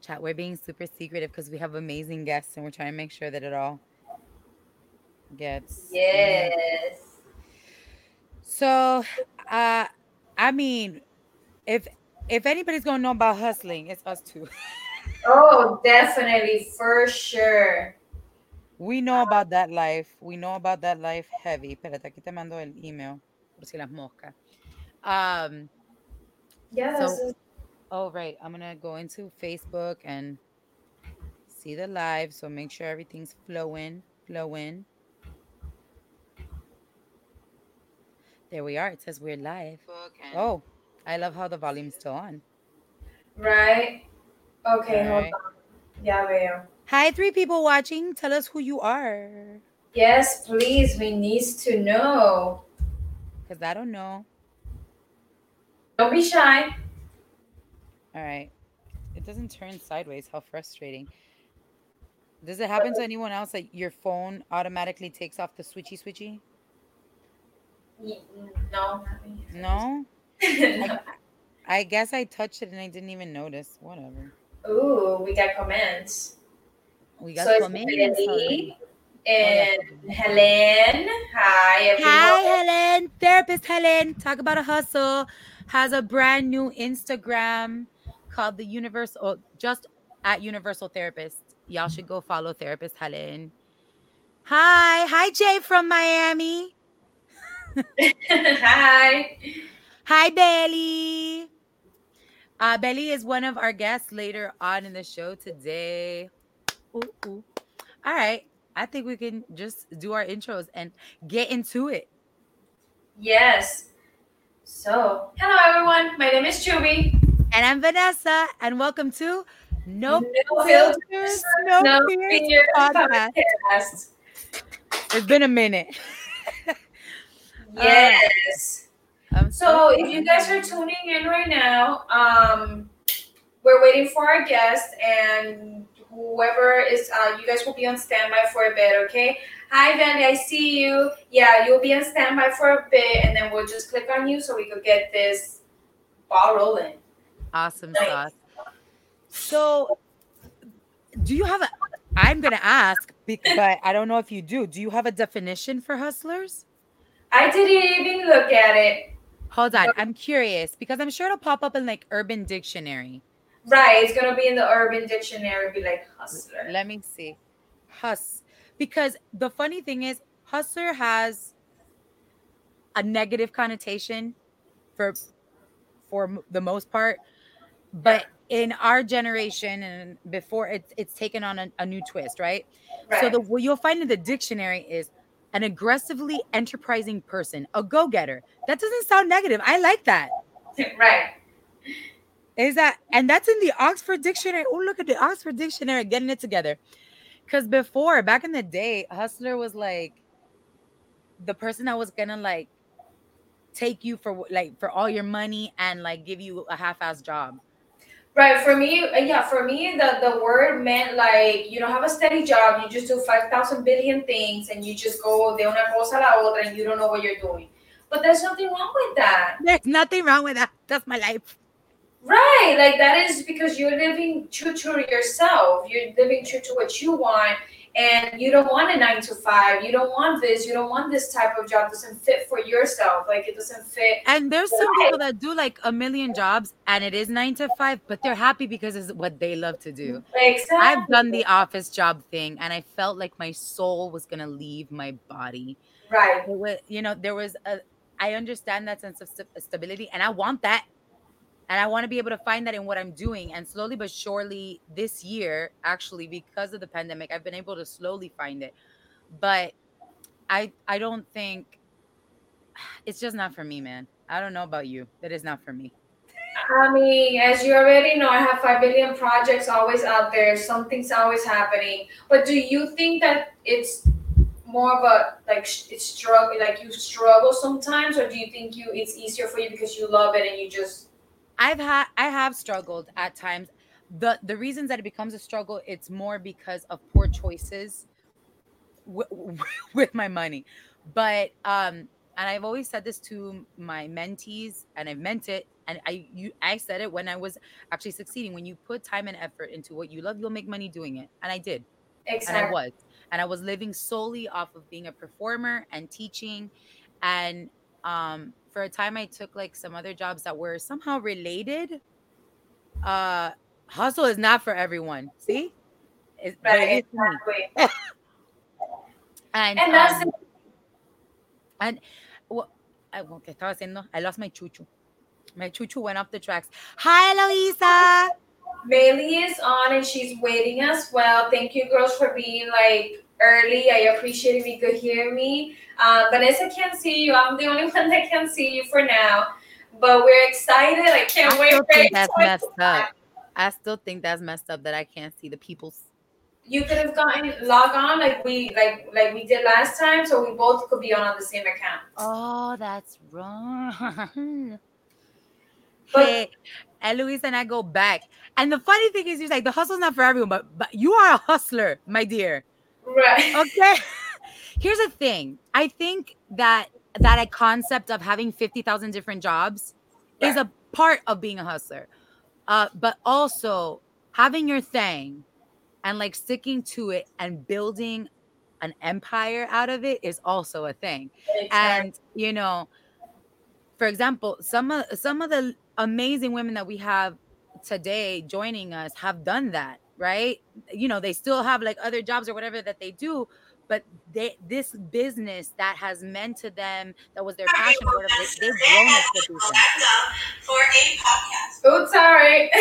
chat. We're being super secretive because we have amazing guests and we're trying to make sure that it all gets. Yes. So, uh, I mean, if if anybody's gonna know about hustling, it's us two. Oh, definitely, for sure. We know about that life. We know about that life heavy. Espérate, aquí te mando el email. Por si las moscas. Um, Yes. So- oh right, I'm gonna go into Facebook and see the live. So make sure everything's flowing, flowing. There we are. It says we're live. Oh, I love how the volume's still on. right. Okay, hold Alright. on. Ya veo. Hi, three people watching. Tell us who you are, Yes, please. We need to know. because I don't know. Don't be shy. All right. It doesn't turn sideways. How frustrating. Does it happen to anyone else that your phone automatically takes off the switchy switchy? No. No? no. I guess I touched it and I didn't even notice. Whatever. Ooh, we got comments. We got so it's comments Lily already. and Helen. Hi, everyone. Hi, Helen. Therapist Helen. Talk about a hustle. Has a brand new Instagram called the Universal, just at Universal Therapist. Y'all should go follow Therapist Helen. Hi. Hi, Jay from Miami. Hi. Hi, Belly. Uh, Belly is one of our guests later on in the show today. Ooh, ooh. All right. I think we can just do our intros and get into it. Yes. So, hello everyone. My name is Chubi. And I'm Vanessa, and welcome to No, No Filters, Filters, No, No Fears podcast. podcast. It's been a minute. Yes. I'm So, if you guys are tuning in right now, um, we're waiting for our guest, and whoever is, uh, you guys will be on standby for a bit, okay? Hi, Vandy, I see you. Yeah, you'll be on standby for a bit, and then we'll just click on you so we could get this ball rolling. Awesome Nice. sauce. So, do you have a? I'm gonna ask, bec- but I don't know if you do. Do you have a definition for hustlers? I didn't even look at it. Hold on, I'm curious because I'm sure it'll pop up in like Urban Dictionary. Right, it's gonna be in the Urban Dictionary, be like hustler. Let me see. Hus. Because the funny thing is, hustler has a negative connotation for for the most part, but in our generation and before it's it's taken on a, a new twist, right? Right. So the what you'll find in the dictionary is an aggressively enterprising person, a go-getter. That doesn't sound negative. I like that. right. Is that and that's in the Oxford Dictionary. Oh, look at the Oxford Dictionary getting it together. Because before, back in the day, hustler was like the person that was gonna like take you for like for all your money and like give you a half-ass job. Right. For me, uh, yeah, for me the, the word meant like you don't have a steady job, you just do five thousand billion things and you just go de una cosa a la otra and you don't know what you're doing. But there's nothing wrong with that. There's nothing wrong with that. That's my life. Right. Like that is because you're living true to yourself. You're living true to what you want. And you don't want a nine to five. You don't want this. You don't want this type of job. doesn't fit for yourself. Like it doesn't fit. And there's some Right. people that do like a million jobs and it is nine to five, but they're happy because it's what they love to do. Exactly. I've done the office job thing and I felt like my soul was gonna leave my body. Right. Was, you know, there was a I understand that sense of st- stability and I want that. And I want to be able to find that in what I'm doing. And slowly but surely this year, actually, because of the pandemic, I've been able to slowly find it. But I I don't think it's just not for me, man. I don't know about you. That is not for me. I mean, as you already know, I have five billion projects always out there. Something's always happening. But do you think that it's more of a like it's struggle, like you struggle sometimes, or do you think you it's easier for you because you love it and you just I've had I have struggled at times. The the reasons that it becomes a struggle, it's more because of poor choices w- w- with my money. But um and I've always said this to my mentees and I've meant it and I you I said it when I was actually succeeding. When you put time and effort into what you love, you'll make money doing it. And I did. Exactly. And I was. And I was living solely off of being a performer and teaching. And um for a time I took like some other jobs that were somehow related. Uh hustle is not for everyone. See? It's, right, exactly. and, and that's um, and well, I, ¿qué estaba haciendo? I lost my chuchu. My chuchu went off the tracks. Hi, Eloisa. Bailey is on and she's waiting as well. Thank you, girls, for being like early. I appreciate if you could hear me. Uh, Vanessa can't see you. I'm the only one that can see you for now. But we're excited. I can't I wait. still think that's messed up. I still think that's messed up that I can't see the people's. You could have gotten log on like we like like we did last time, so we both could be on on the same account. Oh, that's wrong. But- hey, and Luis and I go back. And the funny thing is, he's like, the hustle's not for everyone, but, but you are a hustler, my dear. Right. Okay. Here's the thing. I think that that a concept of having 50,000 different jobs is a part of being a hustler. Uh, but also having your thing and like sticking to it and building an empire out of it is also a thing and you know for example some of some of the amazing women that we have today joining us have done that right? You know they still have like other jobs or whatever that they do but they this business that has meant to them that was their passion or whatever they, they've grown it to do for a podcast. Oops, sorry.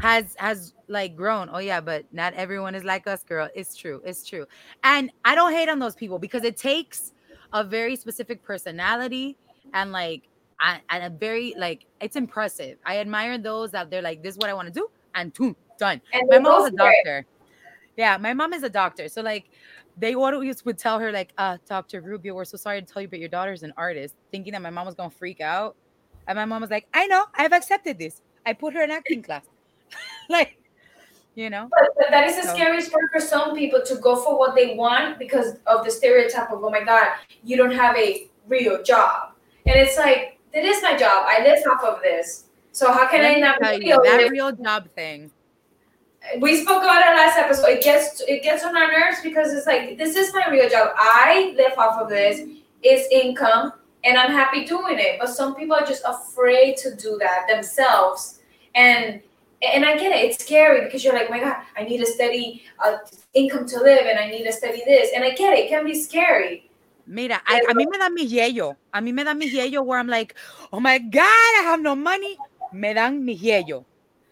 has has like grown. Oh yeah but not everyone is like us girl. It's true. It's true. And i don't hate on those people because it takes a very specific personality and like a- and a very like it's impressive. I admire those that they're like this is what i want to do and boom, done and my mom's a go for it. doctor yeah my mom is a doctor so like they always would tell her like uh dr rubio we're so sorry to tell you but your daughter's an artist thinking that my mom was gonna freak out and my mom was like i know i've accepted this i put her in acting class like you know But, but that is the So- scariest part for some people to go for what they want because of the stereotype of, oh my God, you don't have a real job. And it's like, that is my job. I live off of this. So how can Let I not tell you, real? that real job thing we spoke about it last episode. It gets it gets on our nerves because it's like this is my real job. I live off of this. It's income, and I'm happy doing it. But some people are just afraid to do that themselves, and and I get it. It's scary because you're like, oh my God, I need a steady uh, income to live, and I need a steady this, and I get it. It can be scary. Mira, I, a mí me da mi yello. A mí me da mi yello where I'm like, oh my God, I have no money. Me dan mi yello.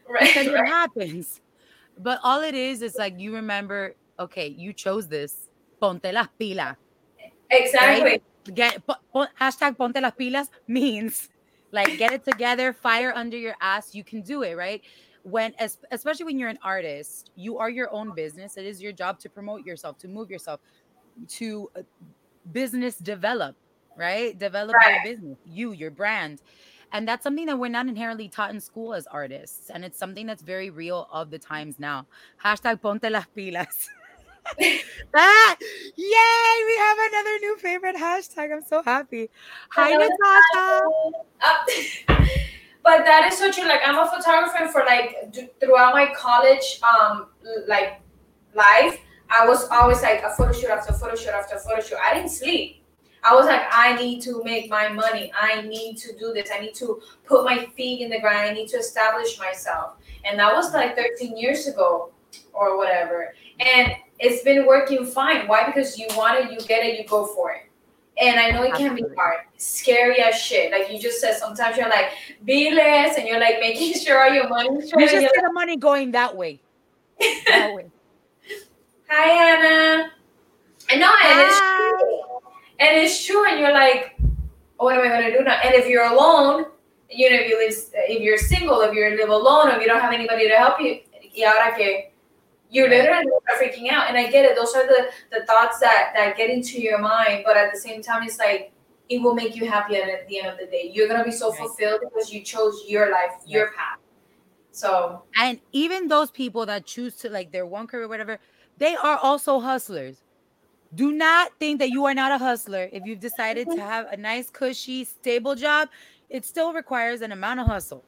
Right. Because it happens. But all it is is like you remember, okay, you chose this. Ponte las pilas. Exactly. Get po- po- hashtag ponte las pilas means like get it together, fire under your ass. You can do it, right? When es- especially when you're an artist, you are your own business. It is your job to promote yourself, to move yourself, to uh, business develop, right? Develop Right. your business, you, your brand. And that's something that we're not inherently taught in school as artists. And it's something that's very real of the times now. Hashtag ponte las pilas. ah, yay! We have another new favorite hashtag. I'm so happy. Hi, Natasha. But that is so true. Like I'm a photographer for like d- throughout my college um like life. I was always like a photo shoot after photo shoot after photo shoot. I didn't sleep. I was like, I need to make my money. I need to do this. I need to put my feet in the ground. I need to establish myself. And that was like 13 years ago or whatever. And it's been working fine. Why? Because you want it, you get it, you go for it. And I know it can be hard, scary as shit. Like you just said, sometimes you're like, be less, and you're like making sure all your money's You just you're see the money going that way. That way. Hi, Anna. I know, and it's Hi. true. And it's true, and you're like, oh, what am I gonna do now? And if you're alone, you know, if you live, if you're single, if you live alone, or if you don't have anybody to help you, y ahora que you literally are freaking out. And I get it; those are the the thoughts that that get into your mind. But at the same time, it's like it will make you happy at the end of the day. You're gonna be so fulfilled because you chose your life, your path. So And even those people that choose to like their one career, whatever, they are also hustlers. Do not think that you are not a hustler if you've decided to have a nice, cushy, stable job. it still requires an amount of hustle.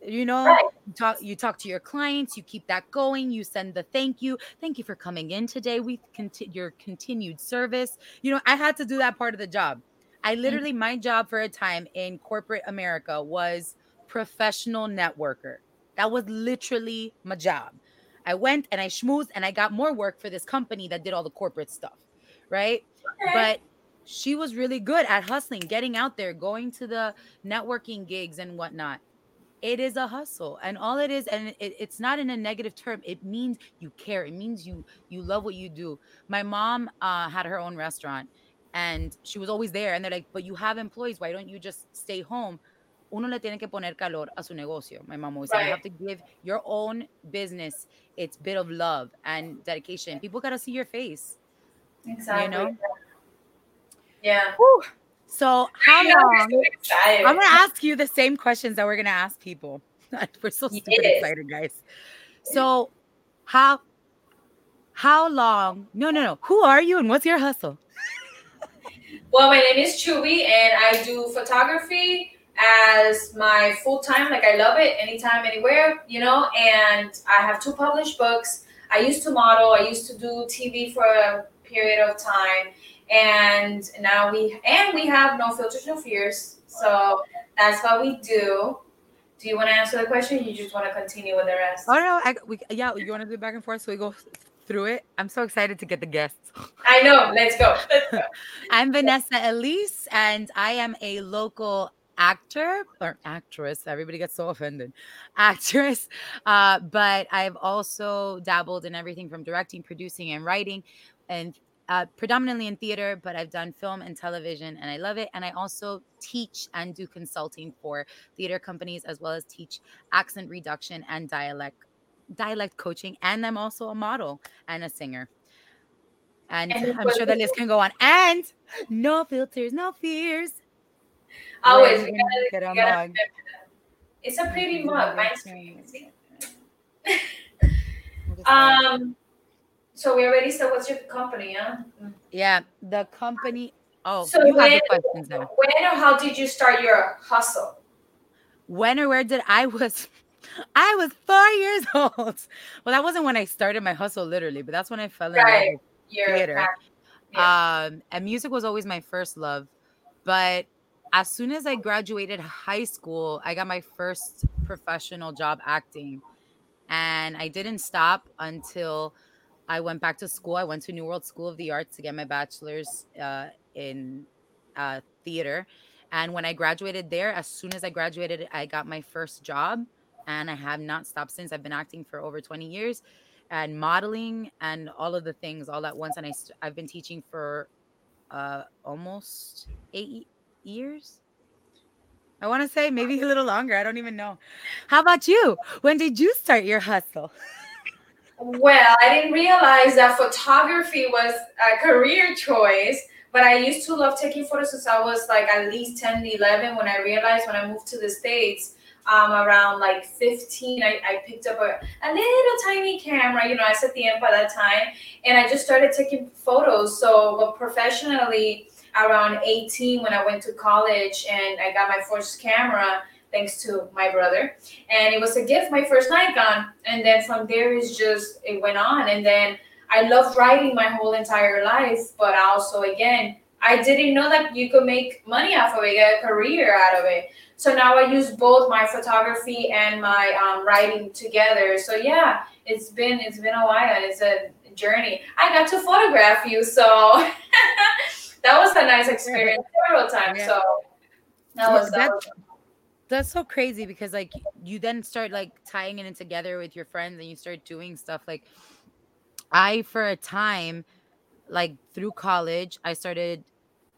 You know, Right. you talk you talk to your clients, you keep that going, you send the thank you. Thank you for coming in today. We conti- your continued service. You know, I had to do that part of the job. I mm-hmm. literally my job for a time in corporate America was professional networker. That was literally my job. I went and I schmoozed and I got more work for this company that did all the corporate stuff, right? Okay. But she was really good at hustling, getting out there, going to the networking gigs and whatnot. It is a hustle, and all it is, and it, it's not in a negative term. It means you care. It means you you love what you do. My mom uh, had her own restaurant, and she was always there. And they're like, "But you have employees. Why don't you just stay home?" Uno le tiene que poner calor a su negocio. My mom always said, "You have to give your own business its bit of love and dedication. People gotta see your face." Exactly. You know? Yeah. Whew. So how Yeah, I'm long? so. I'm gonna ask you the same questions that we're gonna ask people. we're so stupid Yes. excited, guys. So how how long? No, no, no. Who are you and what's your hustle? Well, my name is Chubi, and I do photography as my full time. Like I love it, anytime, anywhere, you know. And I have two published books. I used to model. I used to do TV for a period of time, and now we and we have no filters, no fears. So that's what we do. Do you want to answer the question? Or you just want to continue with the rest? Oh no, I, we, yeah, you want to do it back and forth so we go through it. I'm so excited to get the guests. I know. Let's go. Let's go. I'm Vanessa Elise, and I am a local actor or actress. Everybody gets so offended. Actress. Uh, but I've also dabbled in everything from directing, producing, and writing, and uh, predominantly in theater, but I've done film and television, and I love it. And I also teach and do consulting for theater companies, as well as teach accent reduction and dialect dialect coaching. And I'm also a model and a singer. And And I'm sure the list can go on. And no filters, no fears. Always. We're we gonna gotta- get a mug. It's a pretty mug. Mine's pretty. see? I'm just saying. Um. So we already said what's your company, huh? yeah, the company. Oh, So you have when, the questions there. when or how did you start your hustle? When or where did I was? I was four years old. Well, that wasn't when I started my hustle, literally, but that's when I fell in love Right. with Theater. Yeah. Um, and music was always my first love. But as soon as I graduated high school, I got my first professional job acting. And I didn't stop until I went back to school. I went to New World School of the Arts to get my bachelor's uh, in uh, theater. And when I graduated there, as soon as I graduated, I got my first job. And I have not stopped since. I've been acting for over 20 years and modeling and all of the things all at once. And I I've been teaching for uh, almost eight years. I want to say maybe a little longer. I don't even know. How about you? When did you start your hustle? Well, I didn't realize that photography was a career choice, but I used to love taking photos since I was like at least 10, 11 when I realized when I moved to the States. Um, around like 15, I, I picked up a, a little tiny camera, you know, I at the end by that time, and I just started taking photos. So, but professionally, around 18, when I went to college and I got my first camera, thanks to my brother. And it was a gift my first nikon and then from there is just it went on. And then i loved writing my whole entire life. But also again i didn't know that you could make money off of it get a career out of it. So now i use both my photography and my um, writing together. So yeah it's been it's been a while. It's a journey. I got to photograph you so that was a nice experience several times. Yeah. so that was that That's so crazy because like you then start like tying it in together with your friends and you start doing stuff like I for a time like through college I started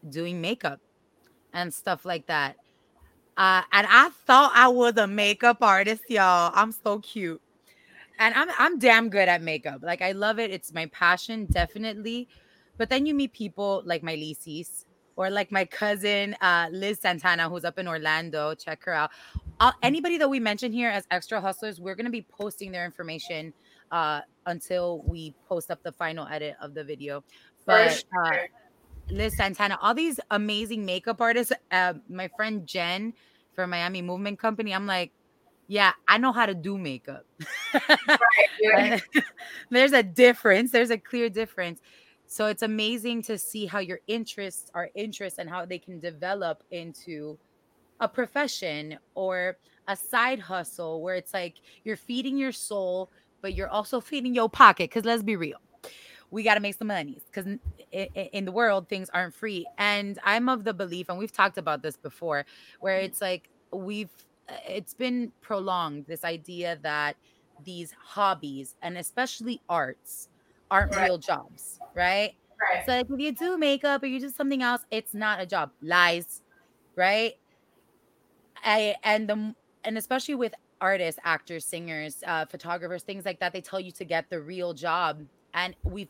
doing makeup and stuff like that. Uh, and I thought I was a makeup artist, y'all. I'm so cute. And I'm I'm damn good at makeup. Like I love it. It's my passion, definitely. But then you meet people like my Lisis or like my cousin uh, Liz Santana, who's up in Orlando. Check her out. Uh, anybody that we mention here as extra hustlers, we're gonna be posting their information uh, until we post up the final edit of the video. for But uh. Liz Santana, all these amazing makeup artists. Uh, my friend Jen, from Miami Movement Company, I'm like, yeah, I know how to do makeup. right, There's a difference. There's a clear difference. So it's amazing to see how your interests are interests and how they can develop into a profession or a side hustle where it's like you're feeding your soul, but you're also feeding your pocket. Because let's be real, we got to make some money because in the world things aren't free. And I'm of the belief, and we've talked about this before, where mm-hmm. it's like we've uh, it's been prolonged this idea that these hobbies and especially arts aren't right. real jobs, right? Right. So like if you do makeup or you do something else, it's not a job. Lies, right? I and the and especially with artists, actors, singers, uh, photographers, things like that, they tell you to get the real job, and we've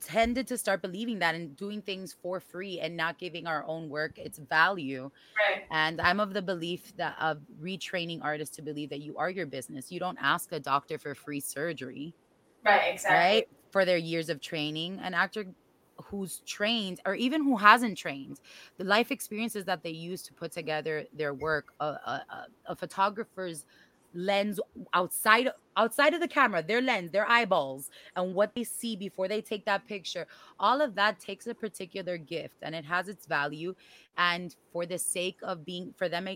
tended to start believing that and doing things for free and not giving our own work its value. Right. And I'm of the belief that of retraining artists to believe that you are your business. You don't ask a doctor for free surgery. Right, exactly. Right? For their years of training. An actor who's trained or even who hasn't trained the life experiences that they use to put together their work a, a, a, photographer's lens outside outside of the camera their lens their eyeballs and what they see before they take that picture all of that takes a particular gift and it has its value and for the sake of being for them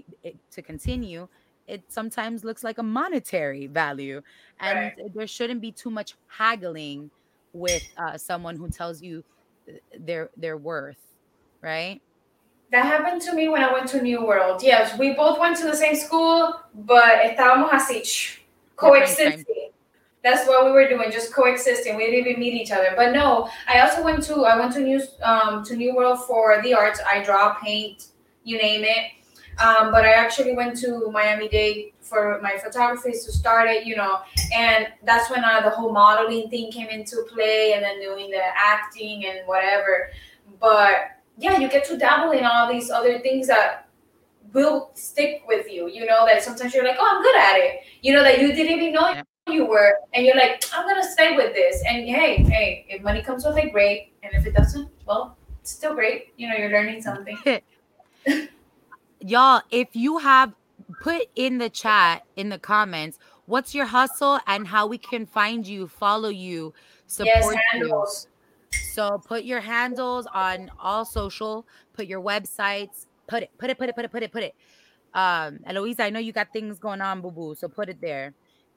to continue it sometimes looks like a monetary value and right. there shouldn't be too much haggling with uh, someone who tells you their their worth, right? That happened to me when I went to New World. Yes, we both went to the same school, but estábamos así coexisting. That's what we were doing, just coexisting. We didn't even meet each other. But no, I also went to I went to New um, to New World for the arts. I draw, paint, you name it. Um, but I actually went to Miami Dade for my photography to start it, you know, and that's when uh, the whole modeling thing came into play, and then doing the acting and whatever. But yeah, you get to dabble in all these other things that will stick with you. You know that sometimes you're like, oh, I'm good at it. You know that you didn't even know you were, and you're like, I'm gonna stay with this. And hey, hey, if money comes with it, great. And if it doesn't, well, it's still great. You know, you're learning something. y'all, if you have put in the chat in the comments what's your hustle and how we can find you, follow you, support yes, you. So put your handles on all social, put your websites, put it, put it, put it, put it, put it, put it. Um, Eloisa, I know you got things going on, boo boo. So put it there.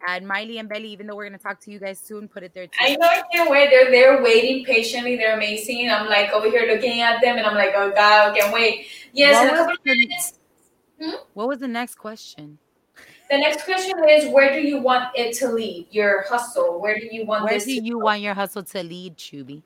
And Miley and Belly, even though we're gonna talk to you guys soon, put it there too. I know I can't wait. They're they're waiting patiently. They're amazing. I'm like over here looking at them, and I'm like, oh god, I can't wait. Yes, in a couple minutes Hmm? What was the next question? The next question is where do you want it to lead? Your hustle. Where do you want where do you go? want your hustle to lead, Chubi?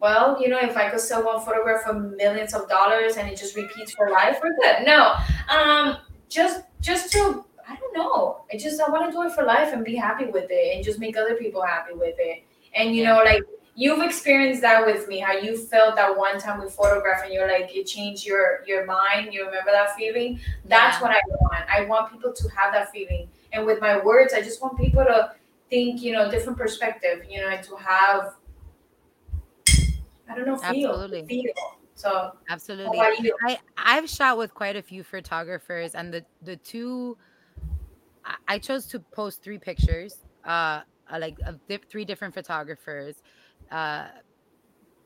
Well, you know, if I could sell one photograph for millions of dollars and it just repeats for life, we're good. No. Um, just just to I don't know. I just I want to do it for life and be happy with it and just make other people happy with it. And you know, like you've experienced that with me how you felt that one time we photographed and you're like it changed your your mind you remember that feeling? That's yeah. what i want. I want people to have that feeling. And with my words i just want people to think you know different perspective you know and to have i don't know feel, absolutely. feel. so absolutely. i i've shot with quite a few photographers and the the two i chose to post three pictures uh like of three different photographers uh,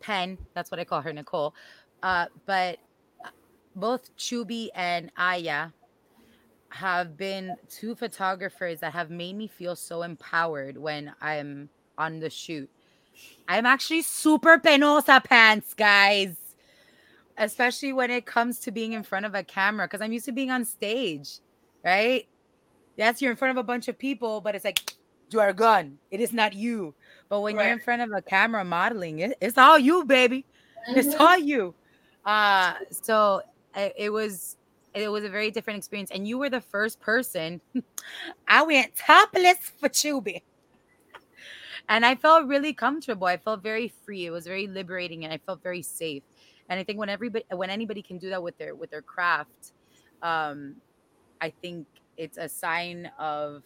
Pen. That's what I call her, Nicole. Uh, but uh, both Chubi and Aya have been two photographers that have made me feel so empowered when I'm on the shoot. I'm actually super penosa pants, guys. Especially when it comes to being in front of a camera, because I'm used to being on stage, right? Yes, you're in front of a bunch of people, but it's like you are gone. It is not you. But when right. you're in front of a camera modeling, it, it's all you, baby. Mm-hmm. It's all you. Uh, so it, it was it was a very different experience. And you were the first person. I went topless for Chubi. and I felt really comfortable. I felt very free. It was very liberating and I felt very safe. And I think when everybody when anybody can do that with their with their craft, um, I think it's a sign of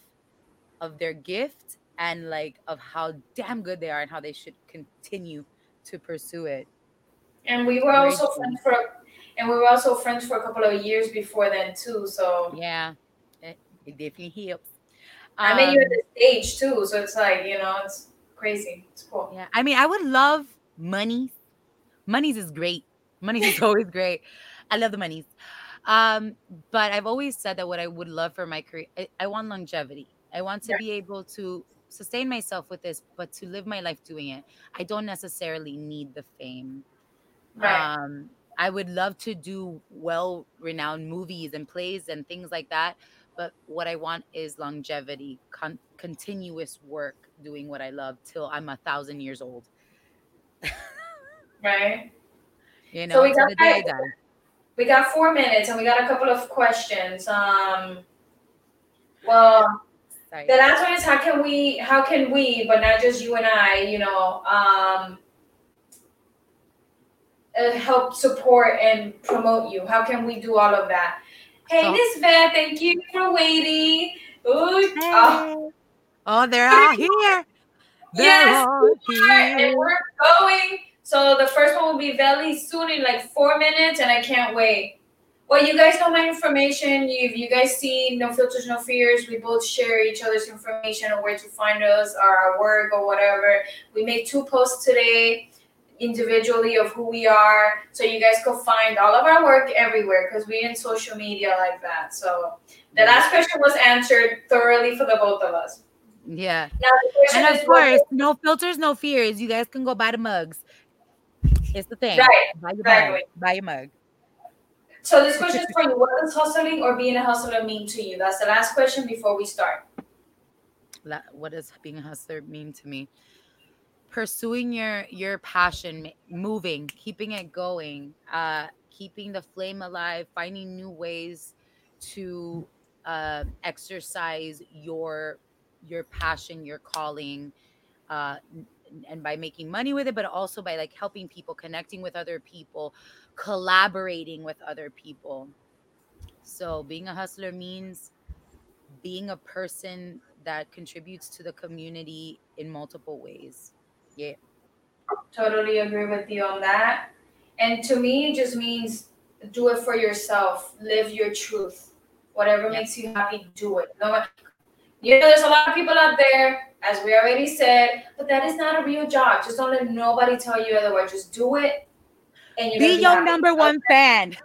of their gift and like of how damn good they are and how they should continue to pursue it. And we were also friends for and we were also friends for a couple of years before then too. So yeah, it, it definitely helps. I met you at Um, the stage too, so it's like you know, it's crazy. It's cool. Yeah, I mean, I would love money. Monies is great. Monies is always great. I love the monies. Um, but I've always said that what I would love for my career, I, I want longevity. I want to Yeah. be able to sustain myself with this, but to live my life doing it. I don't necessarily need the fame. Right. Um, I would love to do well renowned movies and plays and things like that. But what I want is longevity, con- continuous work doing what I love till I'm a thousand years old. right. You know, So we got the day I. We got four minutes, and we got a couple of questions. Um, well, Sorry. the last one is how can we, how can we, but not just you and I, you know, um, uh, help support and promote you? How can we do all of that? Hey, So- Miss Vet, thank you for waiting. Ooh, oh, Hey. Oh, they're all here. They're Yes, all and here. we're going. So the first one will be very soon in like four minutes, and I can't wait. Well, you guys know my information. You, if you guys see No Filters, No Fears, we both share each other's information on where to find us or our work or whatever. We made two posts today individually of who we are, so you guys can find all of our work everywhere because we're in social media like that. So the last question was answered thoroughly for the both of us. Yeah. Now And is of what- course, no filters, no fears. You guys can go buy the mugs. It's the thing. Right, Buy your exactly. Buy your mug. So this question is for you. What does hustling or being a hustler mean to you? That's the last question before we start. What does being a hustler mean to me? Pursuing your your passion, moving, keeping it going, uh, keeping the flame alive, finding new ways to uh, exercise your your passion, your calling, uh, and by making money with it, but also by like helping people, connecting with other people, collaborating with other people. So being a hustler means being a person that contributes to the community in multiple ways. Yeah. Totally agree with you on that. And to me, it just means do it for yourself. Live your truth. Whatever Yeah. makes you happy, do it. No, you know, there's a lot of people out there, as we already said, but that is not a real job. Just don't let nobody tell you otherwise. Just do it. And you're Be your number one fan.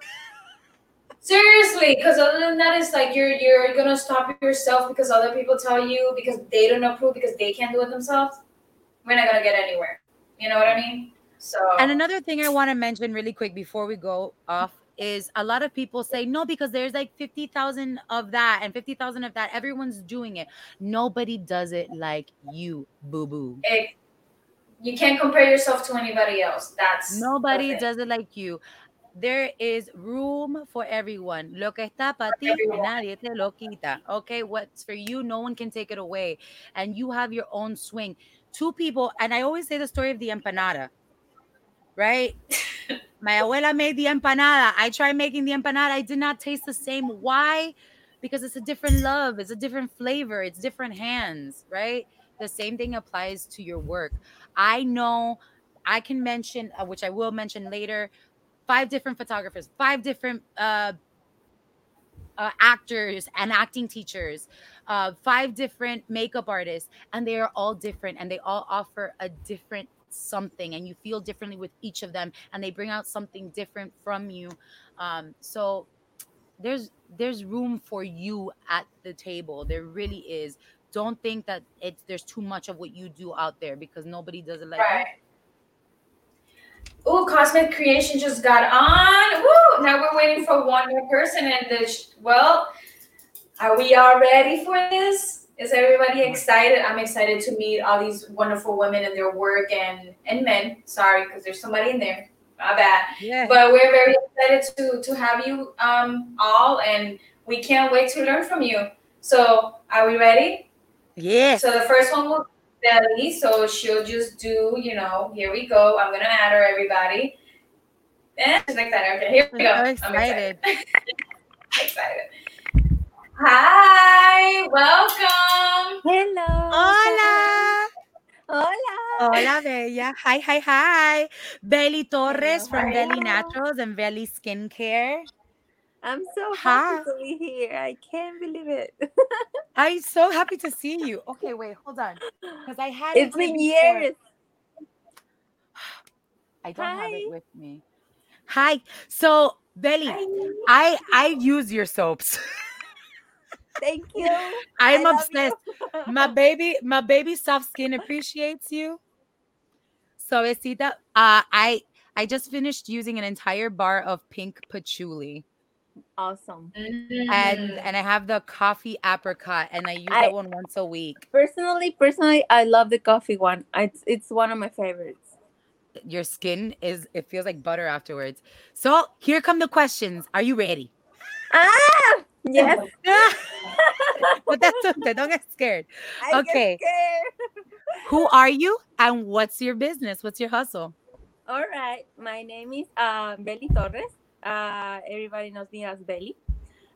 Seriously, because other than that, it's like you're you're gonna stop yourself because other people tell you because they don't approve because they can't do it themselves. We're not gonna get anywhere. You know what I mean? So And another thing I want to mention really quick before we go off is a lot of people say no because there's like 50,000 of that and 50,000 of that. Everyone's doing it. Nobody does it like you, boo boo. you can't compare yourself to anybody else. That's Nobody thing. does it like you. There is room for everyone. Lo que está para ti, nadie te lo quita. Okay, what's for you, no one can take it away. And you have your own swing. Two people, and I always say the story of the empanada, right? My abuela made the empanada. I tried making the empanada. I did not taste the same. Why? Because it's a different love, it's a different flavor, it's different hands, right? The same thing applies to your work. I know I can mention, uh, which I will mention later, five different photographers, five different uh, uh, actors and acting teachers, uh, five different makeup artists, and they are all different and they all offer a different something, and you feel differently with each of them, and they bring out something different from you. Um, so there's there's room for you at the table. There really is. Don't think that it's there's too much of what you do out there because nobody does it like. Right. Ooh, Cosmic Creation just got on. Woo! Now we're waiting for one more person, and the sh- well, are we all ready for this? Is everybody excited? I'm excited to meet all these wonderful women and their work, and and men. Sorry, because there's somebody in there. My bad. Yeah. But we're very excited to to have you um all, and we can't wait to learn from you. So, are we ready? Yes. So the first one will be Belly. So she'll just do, you know, here we go. I'm gonna add her, everybody. Eh, she's excited. Okay, here we go. I'm I'm excited. excited. Hi, welcome. Hola. Bella. Hi, hi, hi. Belly Torres from Hello. Belly Naturals and Belly Skincare. I'm so Hi. happy to be here. I can't believe it. I'm so happy to see you. Okay, wait, hold on. Because I had It's it been years. I don't have it with me. Hi. So, Belly, I I use your soaps. Thank you. I'm obsessed. you. my baby, my baby soft skin appreciates you. Suavecita, uh, I I just finished using an entire bar of pink patchouli, awesome. Mm. and and I have the coffee apricot, and I use I- that one once a week. Personally, personally, I love the coffee one. It's it's one of my favorites. Your skin is it feels like butter afterwards. So here come the questions. Are you ready? Ah, yes. but that's okay. Don't get scared. I Okay. get scared. Who are you, and what's your business? What's your hustle? All right. My name is uh, Belly Torres. Uh, everybody knows me as Belly.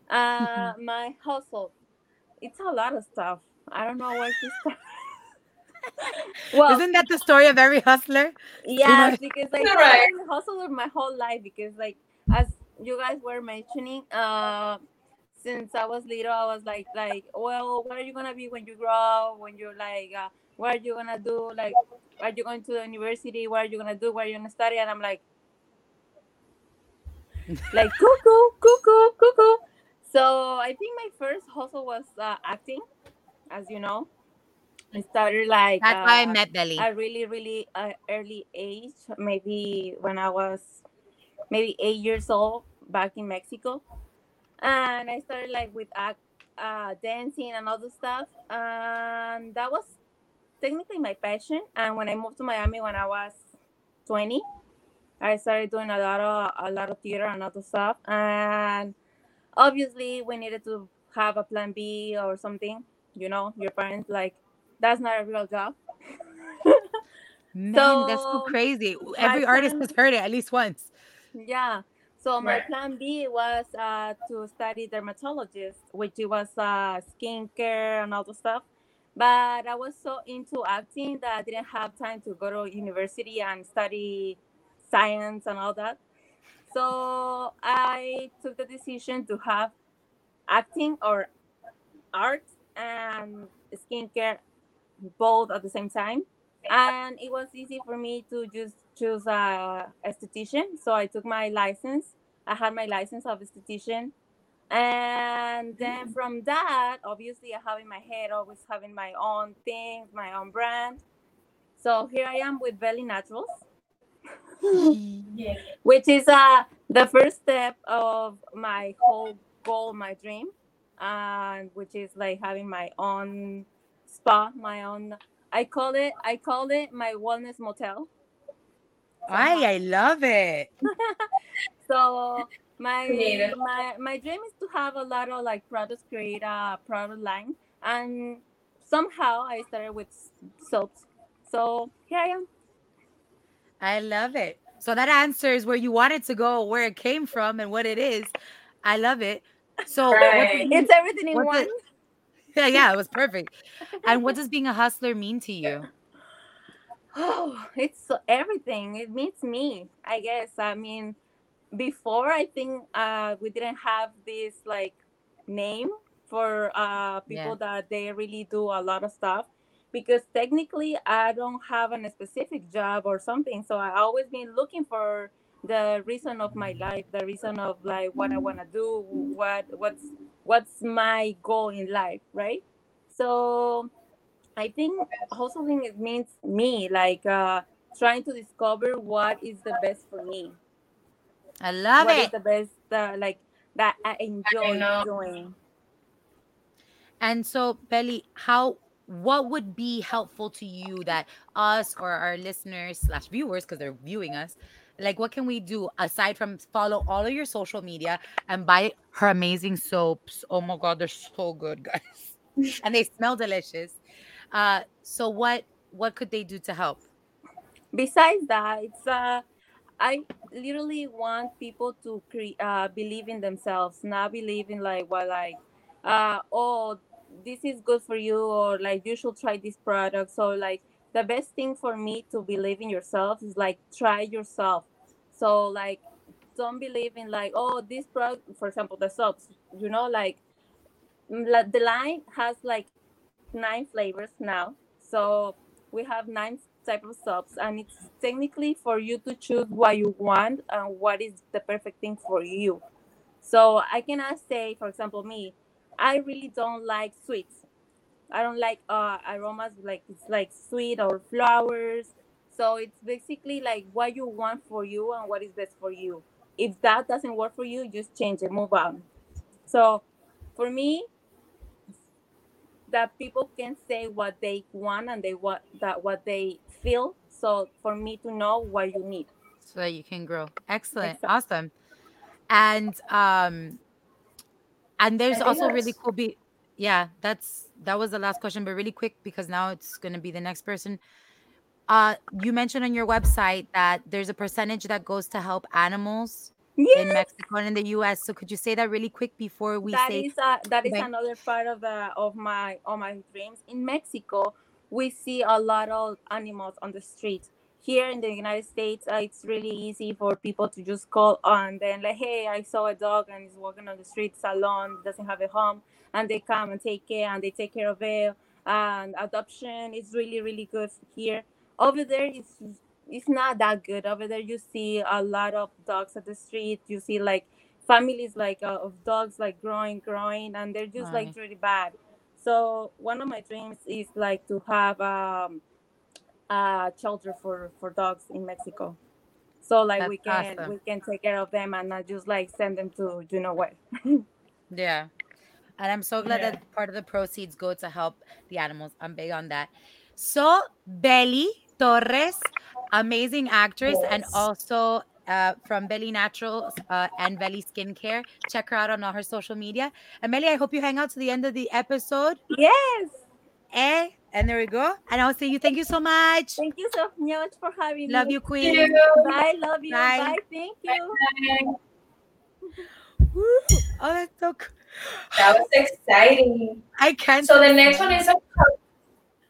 Uh, my hustle, it's a lot of stuff. I don't know where to start. well, Isn't that the story of every hustler? yeah, because like Right. I hustled my whole life because like as you guys were mentioning, uh, since I was little, I was like like, well, what are you gonna be when you grow up? When you're like, uh, what are you gonna do? Like, are you going to the university? What are you gonna do? What are you gonna study? And I'm like, like cuckoo, cuckoo, cuckoo. So I think my first hustle was uh, acting, as you know. I started like That's why I uh, met Belly. a really really uh, early age maybe when i was maybe eight years old back in mexico and i started like with act, uh, dancing and all the stuff and that was technically my passion and when i moved to miami when i was 20 i started doing a lot of a lot of theater and other stuff and obviously we needed to have a plan b or something you know your parents like that's not a real job Man, that's so So, crazy. Every artist has heard it at least once. Yeah. So my Right. plan B was uh, to study dermatologist, which it was uh, skincare and all the stuff. But I was so into acting that I didn't have time to go to university and study science and all that. So I took the decision to have acting or art and skincare both at the same time and it was easy for me to just choose a esthetician. So i took my license. I had my license of esthetician. And then mm. from that obviously i have in my head always having my own things my own brand. So here i am with belly naturals Yeah. Mm. which is uh the first step of my whole goal my dream and which is like having my own spa my own i call it i call it my wellness motel I I love it. so my Creative. my my dream is to have a lot of like products create a product line and somehow i started with s- soaps so here i am I love it. So that answers where you wanted to go, where it came from, and what it is. I love it. So what Right. does- it's everything in What's one it- yeah, yeah, it was perfect. And what does being a hustler mean to you? Oh, it's everything. It means me, I guess. I mean, before I think uh, we didn't have this like name for uh, people that they really do a lot of stuff because technically I don't have a specific job or something. So I always been looking for the reason of my life, the reason of like what I want to do, what what's what's my goal in life, right? So I think hustling it means me, like uh, trying to discover what is the best for me. I love What is it. the best, uh, like that I enjoy know. doing. And so, Belly, how what would be helpful to you that us or our listeners slash viewers, because they're viewing us, like what can we do aside from follow all of your social media and buy her amazing soaps? Oh my god, they're so good, guys. and they smell delicious. Uh so what what could they do to help? Besides that, it's uh, I literally want people to cre- uh, believe in themselves, not believe in like what like, uh, oh, this is good for you, or like you should try this product. So like the best thing for me to believe in yourself is like try yourself. So like don't believe in like oh this product for example the soaps you know like mm, the line has like nine flavors now. So we have nine type of soaps and it's technically for you to choose what you want and what is the perfect thing for you. So i cannot say for example me i really don't like sweets i don't like uh aromas like it's like sweet or flowers. So it's basically like what you want for you and what is best for you. If that doesn't work for you just change it move on. So for me that people can say what they want and they what that what they feel. So for me to know what you need. So that you can grow. Excellent. Exactly. awesome. And um and there's also really cool be yeah that's that was the last question but really quick because now it's going to be the next person uh you mentioned on your website that there's a percentage that goes to help animals yes. in Mexico and in the US. So could you say that really quick before we that say is a, that is another part of the of my of my dreams. In Mexico, we see a lot of animals on the street. Here in the United States, uh, it's really easy for people to just call on then like, hey, I saw a dog and it's walking on the street, alone, doesn't have a home, and they come and take care and they take care of it. And adoption is really really good here. Over there, it's it's not that good over there you see a lot of dogs at the street you see like families like uh, of dogs like growing growing and they're just right. like really bad so one of my dreams is like to have um, a shelter for for dogs in mexico so like That's we can awesome. we can take care of them and not just like send them to you know where yeah and i'm so glad yeah. that part of the proceeds go to help the animals i'm big on that so belly torres amazing actress yes. and also uh, from Belly Naturals uh, and Belly Skincare. Check her out on all her social media. Amelia, I hope you hang out to the end of the episode. Yes. Eh, and there we go. And I'll say you thank you so much. Thank you so much for having love me. Love you, Queen. You. Bye. Love you. Bye. Bye. Thank you. Oh, that's so cool. That was exciting. I can't. So the next one is a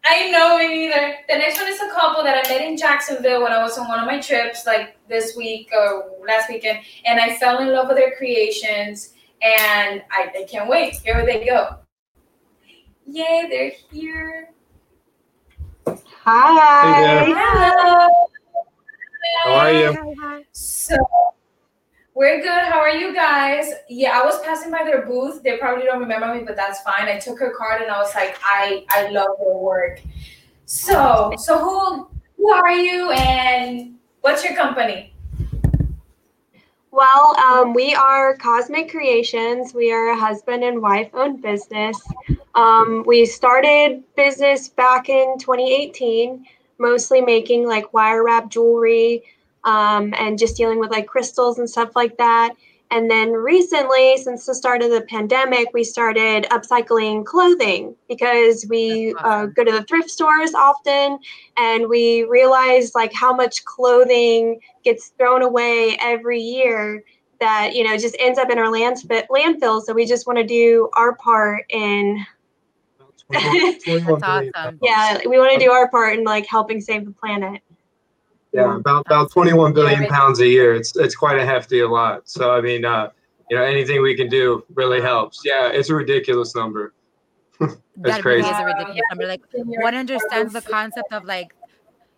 I know me neither. The next one is a couple that I met in Jacksonville when I was on one of my trips, like this week or last weekend, and I fell in love with their creations, and I, I can't wait. Here they go. Yay, they're here. Hi. Hey Hello. How are you? So we're good. How are you guys? Yeah, I was passing by their booth. They probably don't remember me, but that's fine. I took her card and I was like, I I love your work. So so who who are you and what's your company? Well, um, we are Cosmic Creations. We are a husband and wife owned business. Um, we started business back in 2018, mostly making like wire wrap jewelry, um, and just dealing with like crystals and stuff like that. And then recently, since the start of the pandemic, we started upcycling clothing because we uh, go to the thrift stores often and we realize like how much clothing gets thrown away every year that, you know, just ends up in our landfill. So we just want to do our part in. That's awesome. yeah, we want to do our part in like helping save the planet. Yeah, about about 21 billion pounds a year. It's it's quite a hefty a lot. So I mean, uh, you know, anything we can do really helps. Yeah, it's a ridiculous number. That's that crazy. Really is a ridiculous number. Like one understands the concept of like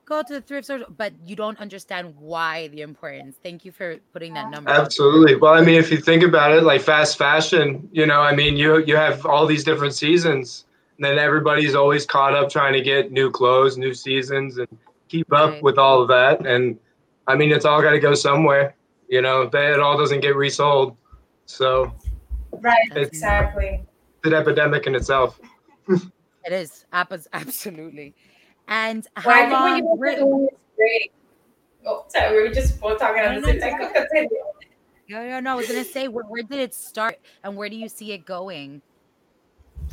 go to the thrift store, but you don't understand why the importance. Thank you for putting that number. Absolutely. Well, I mean, if you think about it, like fast fashion, you know, I mean, you you have all these different seasons, and then everybody's always caught up trying to get new clothes, new seasons, and keep up right. with all of that. And I mean, it's all got to go somewhere. You know, that it all doesn't get resold. So, right, exactly. It's an epidemic in itself. it is absolutely. And how well, long? great. Oh, sorry, we were just both talking at the same time. No, no, no. I was gonna say, where, where did it start, and where do you see it going?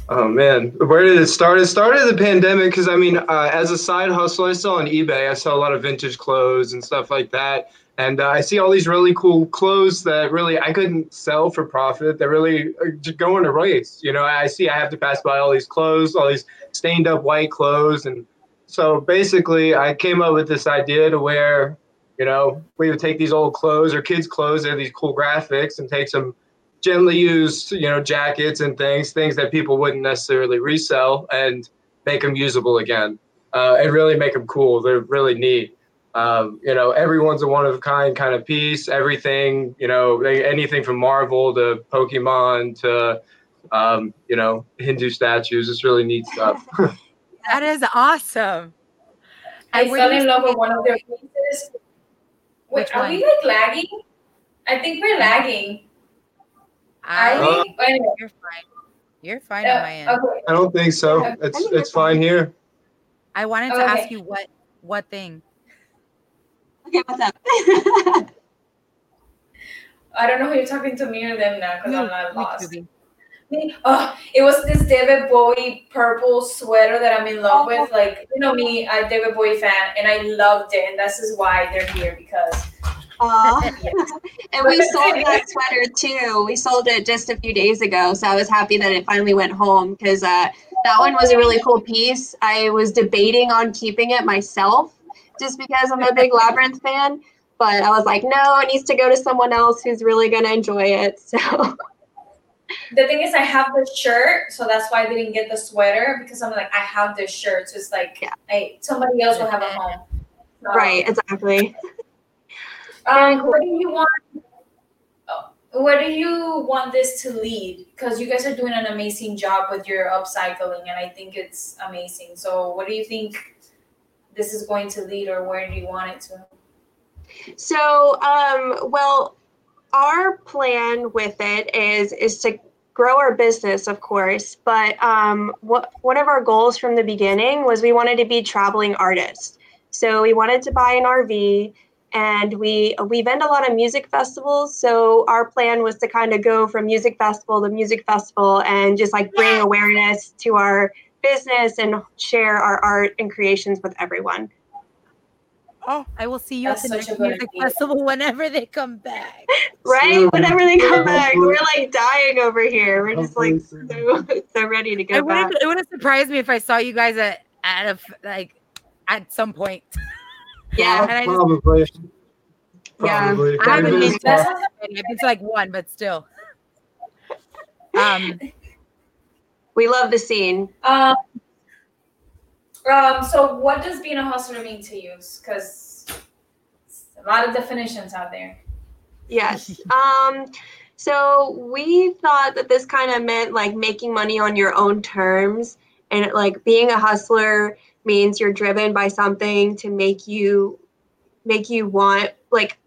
Oh man, where did it start? It started the pandemic because I mean, uh, as a side hustle, I sell on eBay. I sell a lot of vintage clothes and stuff like that. And uh, I see all these really cool clothes that really I couldn't sell for profit. They're really just going to waste. You know, I see I have to pass by all these clothes, all these stained up white clothes, and so basically, I came up with this idea to where, you know, we would take these old clothes or kids' clothes, they have these cool graphics, and take some gently used, you know, jackets and things, things that people wouldn't necessarily resell, and make them usable again, uh, and really make them cool. They're really neat. Um, you know, everyone's a one of a kind kind of piece. Everything, you know, anything from Marvel to Pokemon to, um, you know, Hindu statues. It's really neat stuff. that is awesome. I and fell in love with one of their pieces. Wait, are we like lagging? I think we're lagging. I, uh, anyway. You're fine. You're fine uh, on my end. Okay. I don't think so. It's it's fine here. I wanted to okay. ask you what what thing. Okay, what's up? I don't know who you're talking to me or them now because I'm not lost. Me, oh, it was this David Bowie purple sweater that I'm in love with. Like, you know me, I'm a David Bowie fan, and I loved it, and this is why they're here because. And we sold that sweater too. We sold it just a few days ago, so I was happy that it finally went home because uh, that one was a really cool piece. I was debating on keeping it myself just because I'm a big Labyrinth fan. But I was like, no, it needs to go to someone else who's really going to enjoy it. So. The thing is, I have the shirt, so that's why I didn't get the sweater because I'm like, I have this shirt, so it's like, yeah. I, somebody else will have a home. So, right, exactly. Um, what do you want? What do you want this to lead? Because you guys are doing an amazing job with your upcycling, and I think it's amazing. So, what do you think this is going to lead or where do you want it to? So, um, well, our plan with it is is to grow our business, of course. But um, what, one of our goals from the beginning was we wanted to be traveling artists. So we wanted to buy an RV, and we we vend a lot of music festivals. So our plan was to kind of go from music festival to music festival and just like bring awareness to our business and share our art and creations with everyone. Oh, I will see you That's at the next music idea. festival whenever they come back. right? Whenever they come back. We're like dying over here. We're just like so, so ready to go it back. It would have surprised me if I saw you guys at, at a like at some point. Yeah. and I probably. Just, probably. Yeah. I haven't been to I've been to like one, but still. Um we love the scene. Um, um, so what does being a hustler mean to you? Because a lot of definitions out there. Yes. Um, so we thought that this kind of meant like making money on your own terms, and like being a hustler means you're driven by something to make you make you want like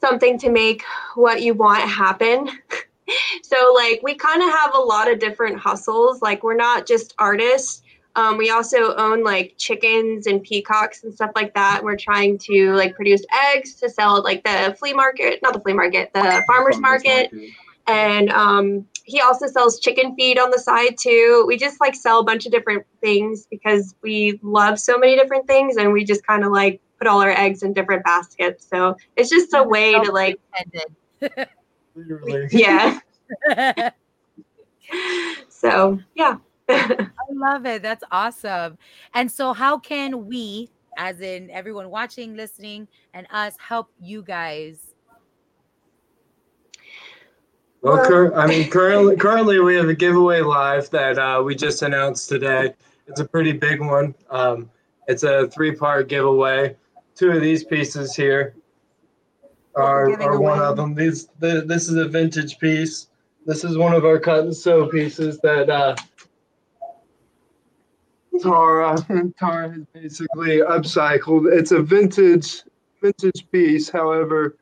something to make what you want happen. so like we kind of have a lot of different hustles. Like we're not just artists. Um, we also own like chickens and peacocks and stuff like that. We're trying to like produce eggs to sell at like the flea market, not the flea market, the farmers, farmers market. market. And um, he also sells chicken feed on the side too. We just like sell a bunch of different things because we love so many different things and we just kind of like put all our eggs in different baskets. So it's just a way to like Literally. Yeah. so, yeah. I love it. That's awesome. And so, how can we, as in everyone watching, listening, and us, help you guys? Well, cur- I mean, currently, currently we have a giveaway live that uh, we just announced today. It's a pretty big one. Um, it's a three-part giveaway. Two of these pieces here are, are one of them. These the, this is a vintage piece. This is one of our cut and sew pieces that uh, Tara Tara has basically upcycled. It's a vintage vintage piece, however,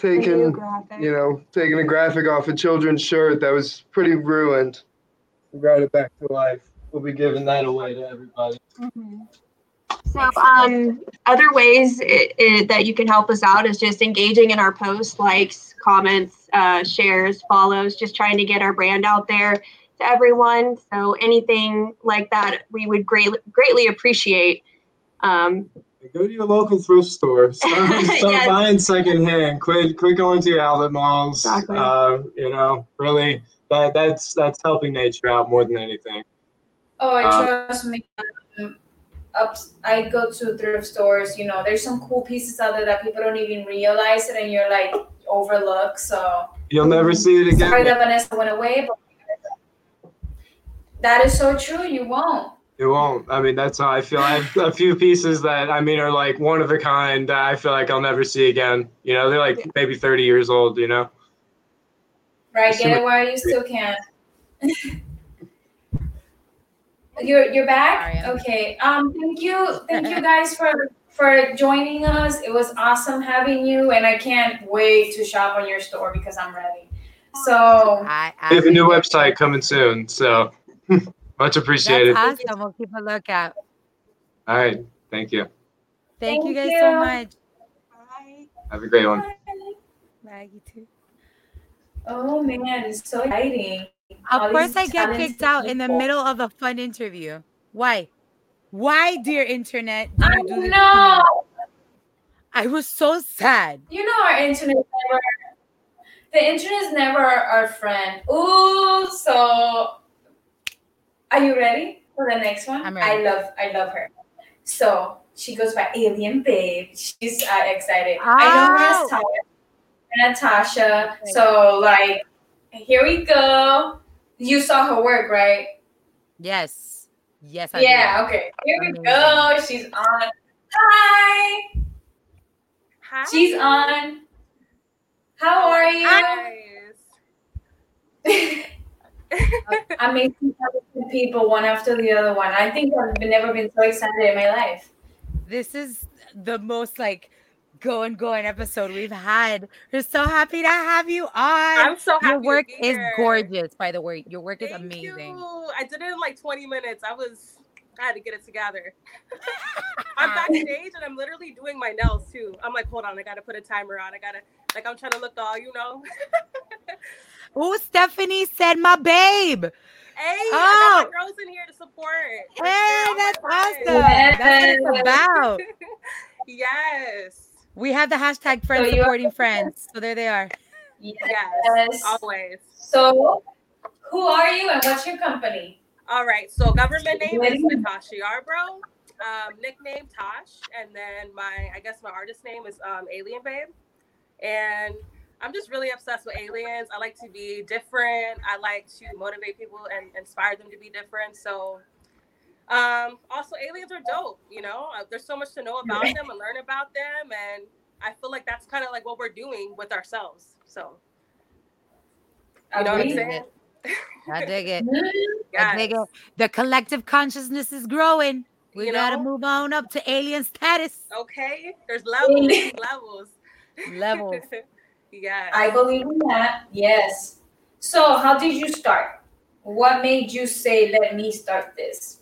taking you know taking a graphic off a children's shirt that was pretty ruined. We brought it back to life. We'll be giving that away to everybody. Mm-hmm. So, um, other ways it, it, that you can help us out is just engaging in our posts, likes, comments, uh, shares, follows, just trying to get our brand out there to everyone. So, anything like that, we would greatly greatly appreciate. Um, Go to your local thrift store. Start, start yes. buying secondhand. Quit, quit going to your outlet malls. Exactly. Uh, you know, really, that that's that's helping nature out more than anything. Oh, I uh, trust me up I go to thrift stores, you know, there's some cool pieces out there that people don't even realize it and you're like overlook. So you'll never see it again. Sorry that Vanessa went away, but that is so true. You won't. It won't. I mean, that's how I feel. I have a few pieces that I mean are like one of a kind that I feel like I'll never see again. You know, they're like maybe 30 years old, you know? Right, get it while you still can. you're you're back? Okay. Um thank you. Thank you guys for for joining us. It was awesome having you and I can't wait to shop on your store because I'm ready. So I, I we have a new website coming soon, so much appreciated. That's awesome. We'll keep a lookout. All right. Thank you. Thank, Thank you guys you. so much. Bye. Have a great one. Bye, you too. Oh man, it's so exciting. Of All course, I get kicked out people. in the middle of a fun interview. Why? Why, dear internet? I know. I was so sad. You know, our internet never. The internet is never our friend. Ooh, so are you ready for the next one? I'm ready. I love, I love her. So she goes by Alien Babe. She's uh, excited. Oh. I know her as Tyler. Natasha. So like, here we go. You saw her work, right? Yes. Yes. I yeah. Did. Okay. Here we go. She's on. Hi. Hi. She's on. How are you? Hi. Amazing people, one after the other one. I think I've never been so excited in my life. This is the most like going going episode we've had. We're so happy to have you on. I'm so happy. Your work is gorgeous, by the way. Your work is amazing. You. I did it in like 20 minutes. I was I had to get it together. I'm backstage and I'm literally doing my nails too. I'm like, hold on, I gotta put a timer on. I gotta like I'm trying to look all, you know. oh, Stephanie said my babe. Hey, oh. I got my girls in here to support. Hey, that's awesome. Yes. That's what it's about. yes. We have the hashtag friends so supporting friends. So there they are. Yes, yes, always. So who are you and what's your company? All right. So government name is Natasha Yarbrough. Um, nickname Tosh, and then my I guess my artist name is um, Alien Babe, and I'm just really obsessed with aliens. I like to be different. I like to motivate people and inspire them to be different. So um, also, aliens are dope. You know, uh, there's so much to know about them and learn about them, and I feel like that's kind of like what we're doing with ourselves. So, you know what I'm saying? I dig it. yes. I dig it. The collective consciousness is growing. We you gotta know? move on up to alien status. Okay, there's levels, levels, levels. yeah, I believe in that. Yes. So, how did you start? What made you say, "Let me start this"?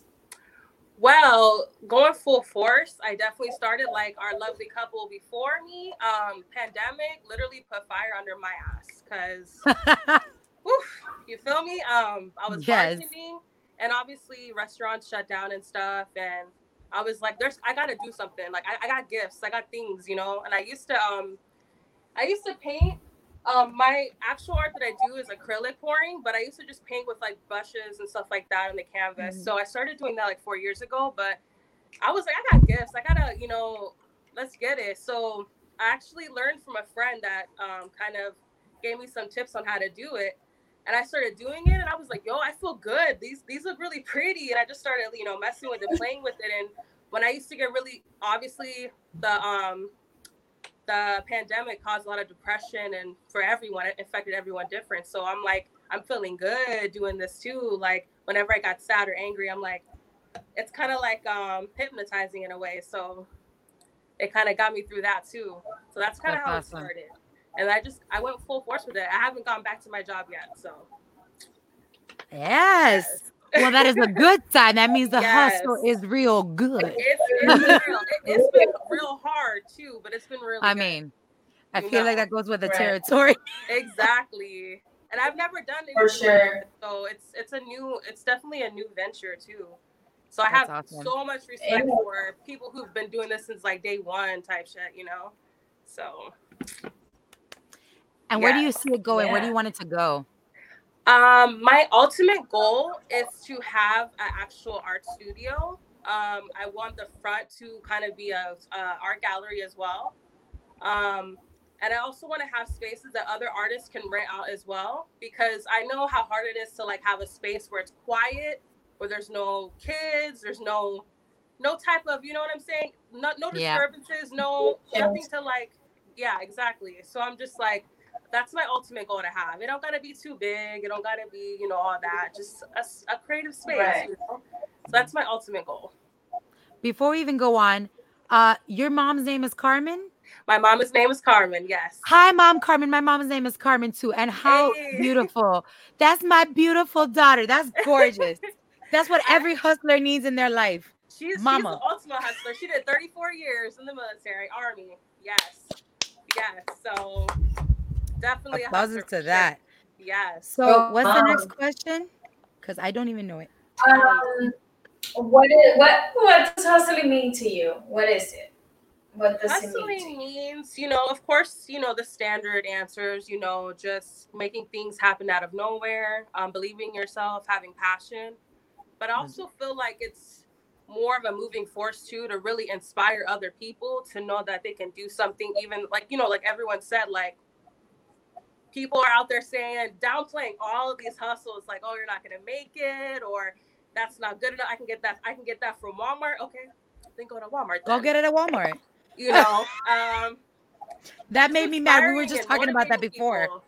Well, going full force, I definitely started like our lovely couple before me. Um, pandemic literally put fire under my ass because, you feel me? Um, I was yes. bartending, and obviously restaurants shut down and stuff, and I was like, "There's, I gotta do something. Like, I, I got gifts, I got things, you know." And I used to, um, I used to paint um, my actual art that I do is acrylic pouring, but I used to just paint with like brushes and stuff like that on the canvas. Mm-hmm. So I started doing that like four years ago, but I was like, I got gifts. I gotta, you know, let's get it. So I actually learned from a friend that um, kind of gave me some tips on how to do it. And I started doing it and I was like, yo, I feel good. These these look really pretty. And I just started, you know, messing with it, playing with it. And when I used to get really obviously the um the pandemic caused a lot of depression and for everyone it affected everyone different. So i'm like i'm feeling good doing this too. Like whenever i got sad or angry i'm like it's kind of like um hypnotizing in a way. So it kind of got me through that too. So that's kind of how awesome. it started. And i just i went full force with it. I haven't gone back to my job yet so. Yes, yes well, that is a good sign. That means the yes. hustle is real good. It's, it's, real, it's been real hard too, but it's been really. I good. mean, I you feel know? like that goes with the right. territory. exactly, and I've never done it for sure. So it's it's a new, it's definitely a new venture too. So I have awesome. so much respect yeah. for people who've been doing this since like day one type shit, you know. So. And yeah. where do you see it going? Yeah. Where do you want it to go? Um, my ultimate goal is to have an actual art studio. Um, I want the front to kind of be a, a art gallery as well. Um, and I also want to have spaces that other artists can rent out as well because I know how hard it is to like have a space where it's quiet, where there's no kids, there's no no type of you know what I'm saying, no no Yeah. disturbances, no nothing to like yeah exactly. So I'm just like that's my ultimate goal to have. It don't gotta be too big. It don't gotta be you know all that. Just a creative space. Right. You know? So that's my ultimate goal. Before we even go on, uh, your mom's name is Carmen. My mama's name is Carmen. Yes. Hi, mom, Carmen. My mom's name is Carmen too. And how Hey. beautiful! That's my beautiful daughter. That's gorgeous. That's what every hustler needs in their life. She's, she's Mama. the ultimate hustler. She did 34 years in the military, army. Yes. Yes. So definitely a Applause to sure. that. Yes. So, Oh, what's the next question? Because I don't even know it. Um, what is what what does hustling mean to you? What is it? What does it mean to Hustling you? means, you know, of course, you know, the standard answers, you know, just making things happen out of nowhere, um, believing yourself, having passion. But I also feel like it's more of a moving force too to really inspire other people to know that they can do something, even like, you know, like everyone said, like people are out there saying, downplaying all of these hustles, like, oh, you're not gonna make it, or that's not good enough. I can get that, I can get that from Walmart. Okay. Then go to Walmart. Go get it at Walmart. you know um That made me mad. We were just talking about that before. people.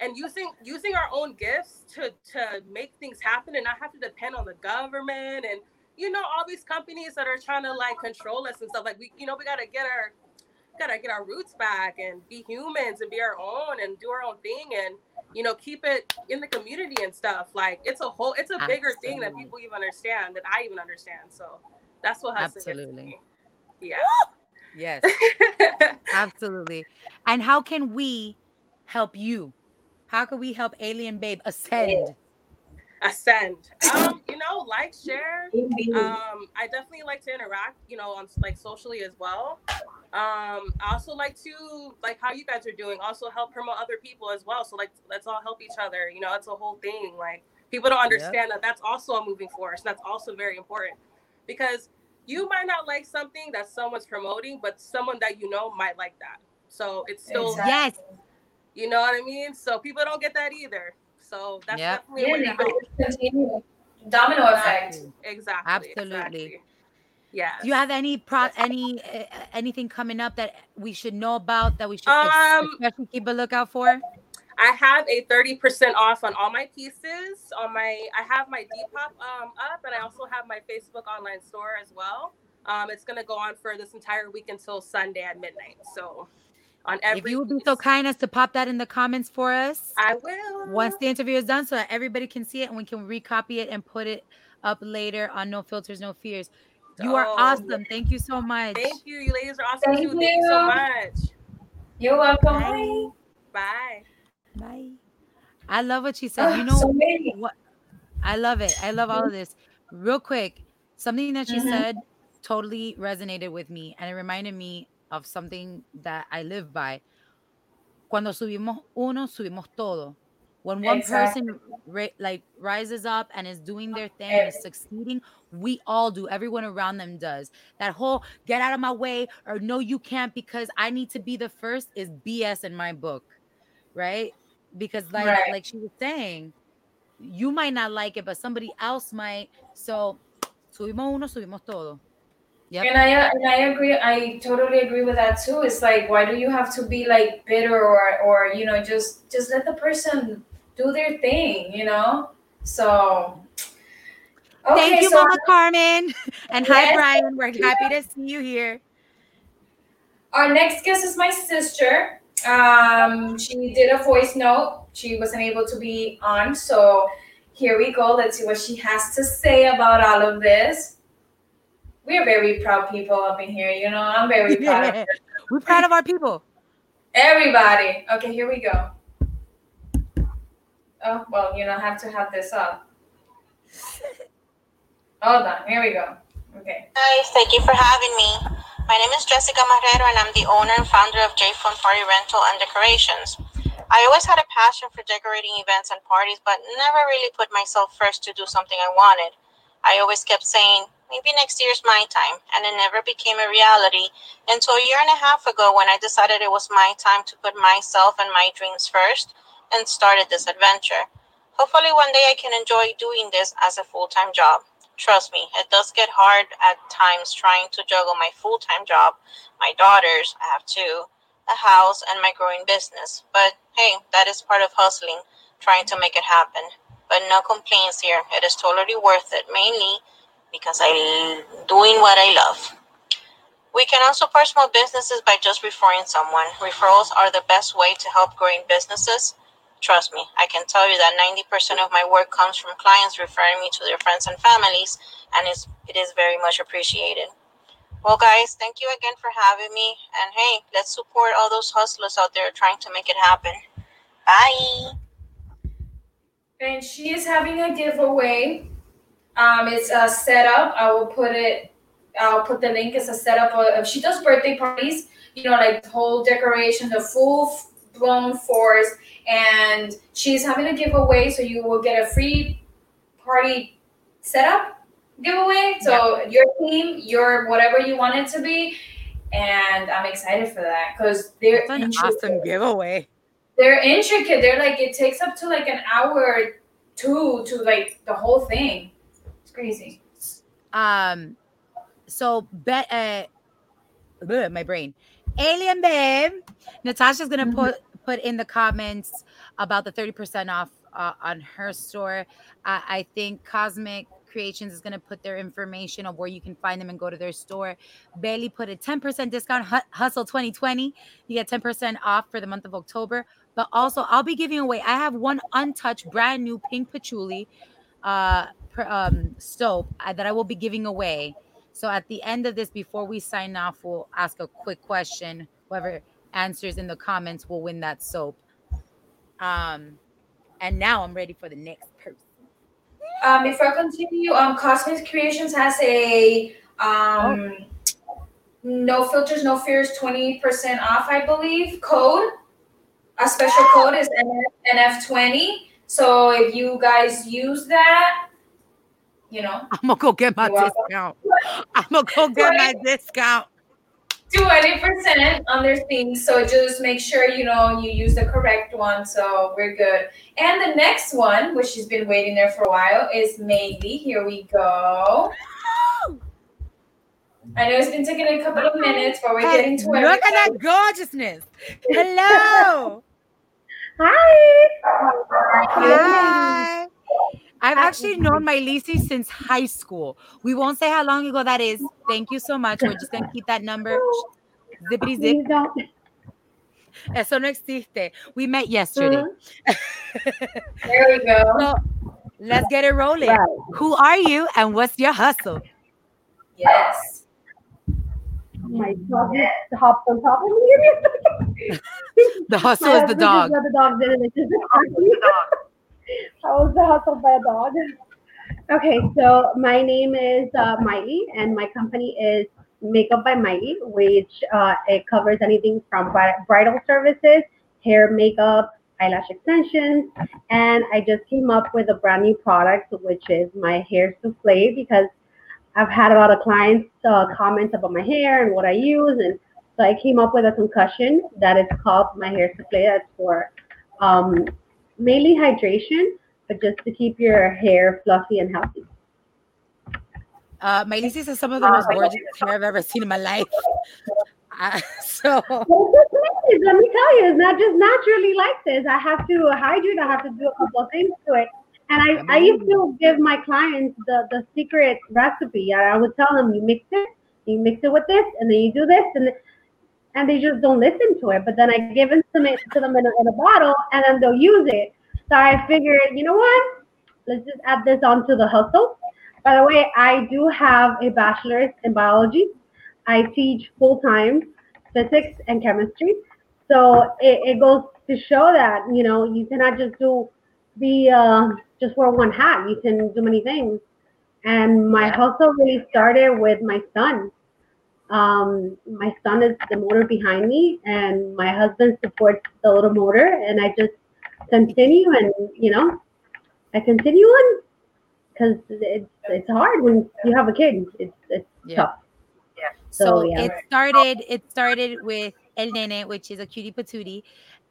and using using our own gifts to to make things happen and not have to depend on the government and you know all these companies that are trying to like control us and stuff like we you know we got to get our gotta get our roots back and be humans and be our own and do our own thing and you know keep it in the community and stuff. Like it's a whole it's a bigger thing that people even understand that i even understand. So that's what to Absolutely. yeah. Yes, absolutely. And how can we help you? How can we help Alien Babe ascend? ascend. Um you know like share. Um i definitely like to interact you know on like socially as well um i also like to like how you guys are doing also help promote other people as well so like let's all help each other you know it's a whole thing like people don't understand that that's also a moving force that's also very important because you might not like something that someone's promoting but someone that you know might like that so it's still Exactly. Yes, you know what i mean so people don't get that either so that's Yep. definitely a way to Yeah, but help it's. Domino effect. exactly Absolutely. exactly. Yeah Do you have any pro any uh, anything coming up that we should know about that we should Um, especially keep a lookout for? I have a 30% off on all my pieces. On my I have my Depop um up and I also have my Facebook online store as well. Um it's gonna go on for this entire week until Sunday at midnight. So on every If you would be so kind as to pop that in the comments for us I will once the interview is done, so that everybody can see it and we can recopy it and put it up later on No Filters, No Fears. You are Oh, awesome. Thank you so much. Thank you. You ladies are awesome Thank too. Thank you so much. You're welcome. Bye. Bye. Bye. I love what she said. Ah, You know so what? I love it. I love all of this. Real quick, something that she Mhm. said totally resonated with me and it reminded me of something that I live by. Cuando subimos uno, subimos todo. When one person ri- like rises up and is doing their thing and is succeeding, we all do. Everyone around them does. That whole get out of my way or no, you can't because I need to be the first is BS in my book, right? Because like Right. like she was saying, you might not like it, but somebody else might. So subimos uno, subimos todo. Yep. And I and I agree. I totally agree with that too. It's like, why do you have to be like bitter or or you know just just let the person do their thing, you know? So. Thank you, so Mama Carmen. And hi, Brian. We're happy to see you here. Our next guest is my sister. Um, she did a voice note. She wasn't able to be on, so here we go. Let's see what she has to say about all of this. We're very proud people up in here. You know, I'm very proud of We're proud of our people. everybody. Okay, here we go. Oh well, you don't have to have this up. Hold on. Here we go. Okay. guys, thank you for having me. My name is Jessica Marrero and I'm the owner and founder of J Phone Party Rental and Decorations. I always had a passion for decorating events and parties, but never really put myself first to do something I wanted. I always kept saying, maybe next year's my time, and it never became a reality until a year and a half ago when I decided it was my time to put myself and my dreams first and started this adventure. Hopefully, one day I can enjoy doing this as a full time job. Trust me, it does get hard at times trying to juggle my full time job, my daughters, I have two, a house, and my growing business. But hey, that is part of hustling, trying to make it happen. But no complaints here. It is totally worth it, mainly because I'm doing what I love. We can also support small businesses by just referring someone. Referrals are the best way to help growing businesses. Trust me, I can tell you that 90% of my work comes from clients referring me to their friends and families, and it's, it is very much appreciated. Well, guys, thank you again for having me. And hey, let's support all those hustlers out there trying to make it happen. Bye. And she is having a giveaway. Um, it's a setup. I will put it. I'll put the link. as a setup of. She does birthday parties. You know, like whole decoration, the full blown force, and she's having a giveaway. So you will get a free party setup giveaway. So yeah. your team, your whatever you want it to be, and I'm excited for that because they're an awesome giveaway. They're intricate. They're like it takes up to like an hour two to like the whole thing. It's crazy. Um, so bet uh, ugh, my brain. Alien babe, Natasha's gonna mm-hmm. put put in the comments about the thirty percent off uh, on her store. I think Cosmic Creations is going to put their information of where you can find them and go to their store. Bailey put a 10% discount, Hustle 2020. You get 10% off for the month of October. But also, I'll be giving away, I have one untouched, brand new pink patchouli uh, um, soap uh, that I will be giving away. So at the end of this, before we sign off, we'll ask a quick question. Whoever answers in the comments will win that soap. Um, and now I'm ready for the next person. Um, before I continue, um, Cosmic Creations has a um, oh. no filters, no fears, twenty percent off, I believe. Code, a special code is NF twenty. So if you guys use that, you know, I'm gonna go get my discount. I'm gonna go get my discount. 20% on their things. So just make sure you know you use the correct one. So we're good. And the next one, which she's been waiting there for a while, is maybe. Here we go. I know it's been taking a couple of minutes, but we're hey, getting to it. Look at that gorgeousness. Hello. Hi. Hi. I've actually known my Lisi since high school. We won't say how long ago that is. Thank you so much. We're just gonna keep that number. Zippity zip. Eso no existe. We met yesterday. Mm-hmm. there we go. So let's get it rolling. Right. Who are you and what's your hustle? Yes. Oh my dog yes. hopped on top of me. the hustle is the dog. The dog did it. I was the hustled by a dog. Okay, so my name is uh, Miley, and my company is Makeup by Miley, which uh, it covers anything from bridal services, hair, makeup, eyelash extensions, and I just came up with a brand new product, which is my hair souffle, because I've had a lot of clients uh, comments about my hair and what I use, and so I came up with a concussion that is called my hair souffle. That's for um, mainly hydration, but just to keep your hair fluffy and healthy. Uh, my Lisa is some of the most gorgeous hair I've ever seen in my life. Uh, so well, let me tell you, it's not just naturally like this. I have to hydrate. I have to do a couple of things to it. And I, I used to give my clients the, the secret recipe. I would tell them, you mix it, you mix it with this, and then you do this, and and they just don't listen to it. But then I give it to them, to them in a, in a bottle, and then they'll use it. So I figured, you know what? Let's just add this onto the hustle. By the way, I do have a bachelor's in biology. I teach full time physics and chemistry. So it, it goes to show that you know you cannot just do the uh, just wear one hat. You can do many things. And my hustle really started with my son. Um, my son is the motor behind me, and my husband supports the little motor, and I just continue, and you know, I continue on because it's it's hard when you have a kid. It's it's Yeah. tough. So, So, yeah. it started. It started with El Nene, which is a cutie patootie.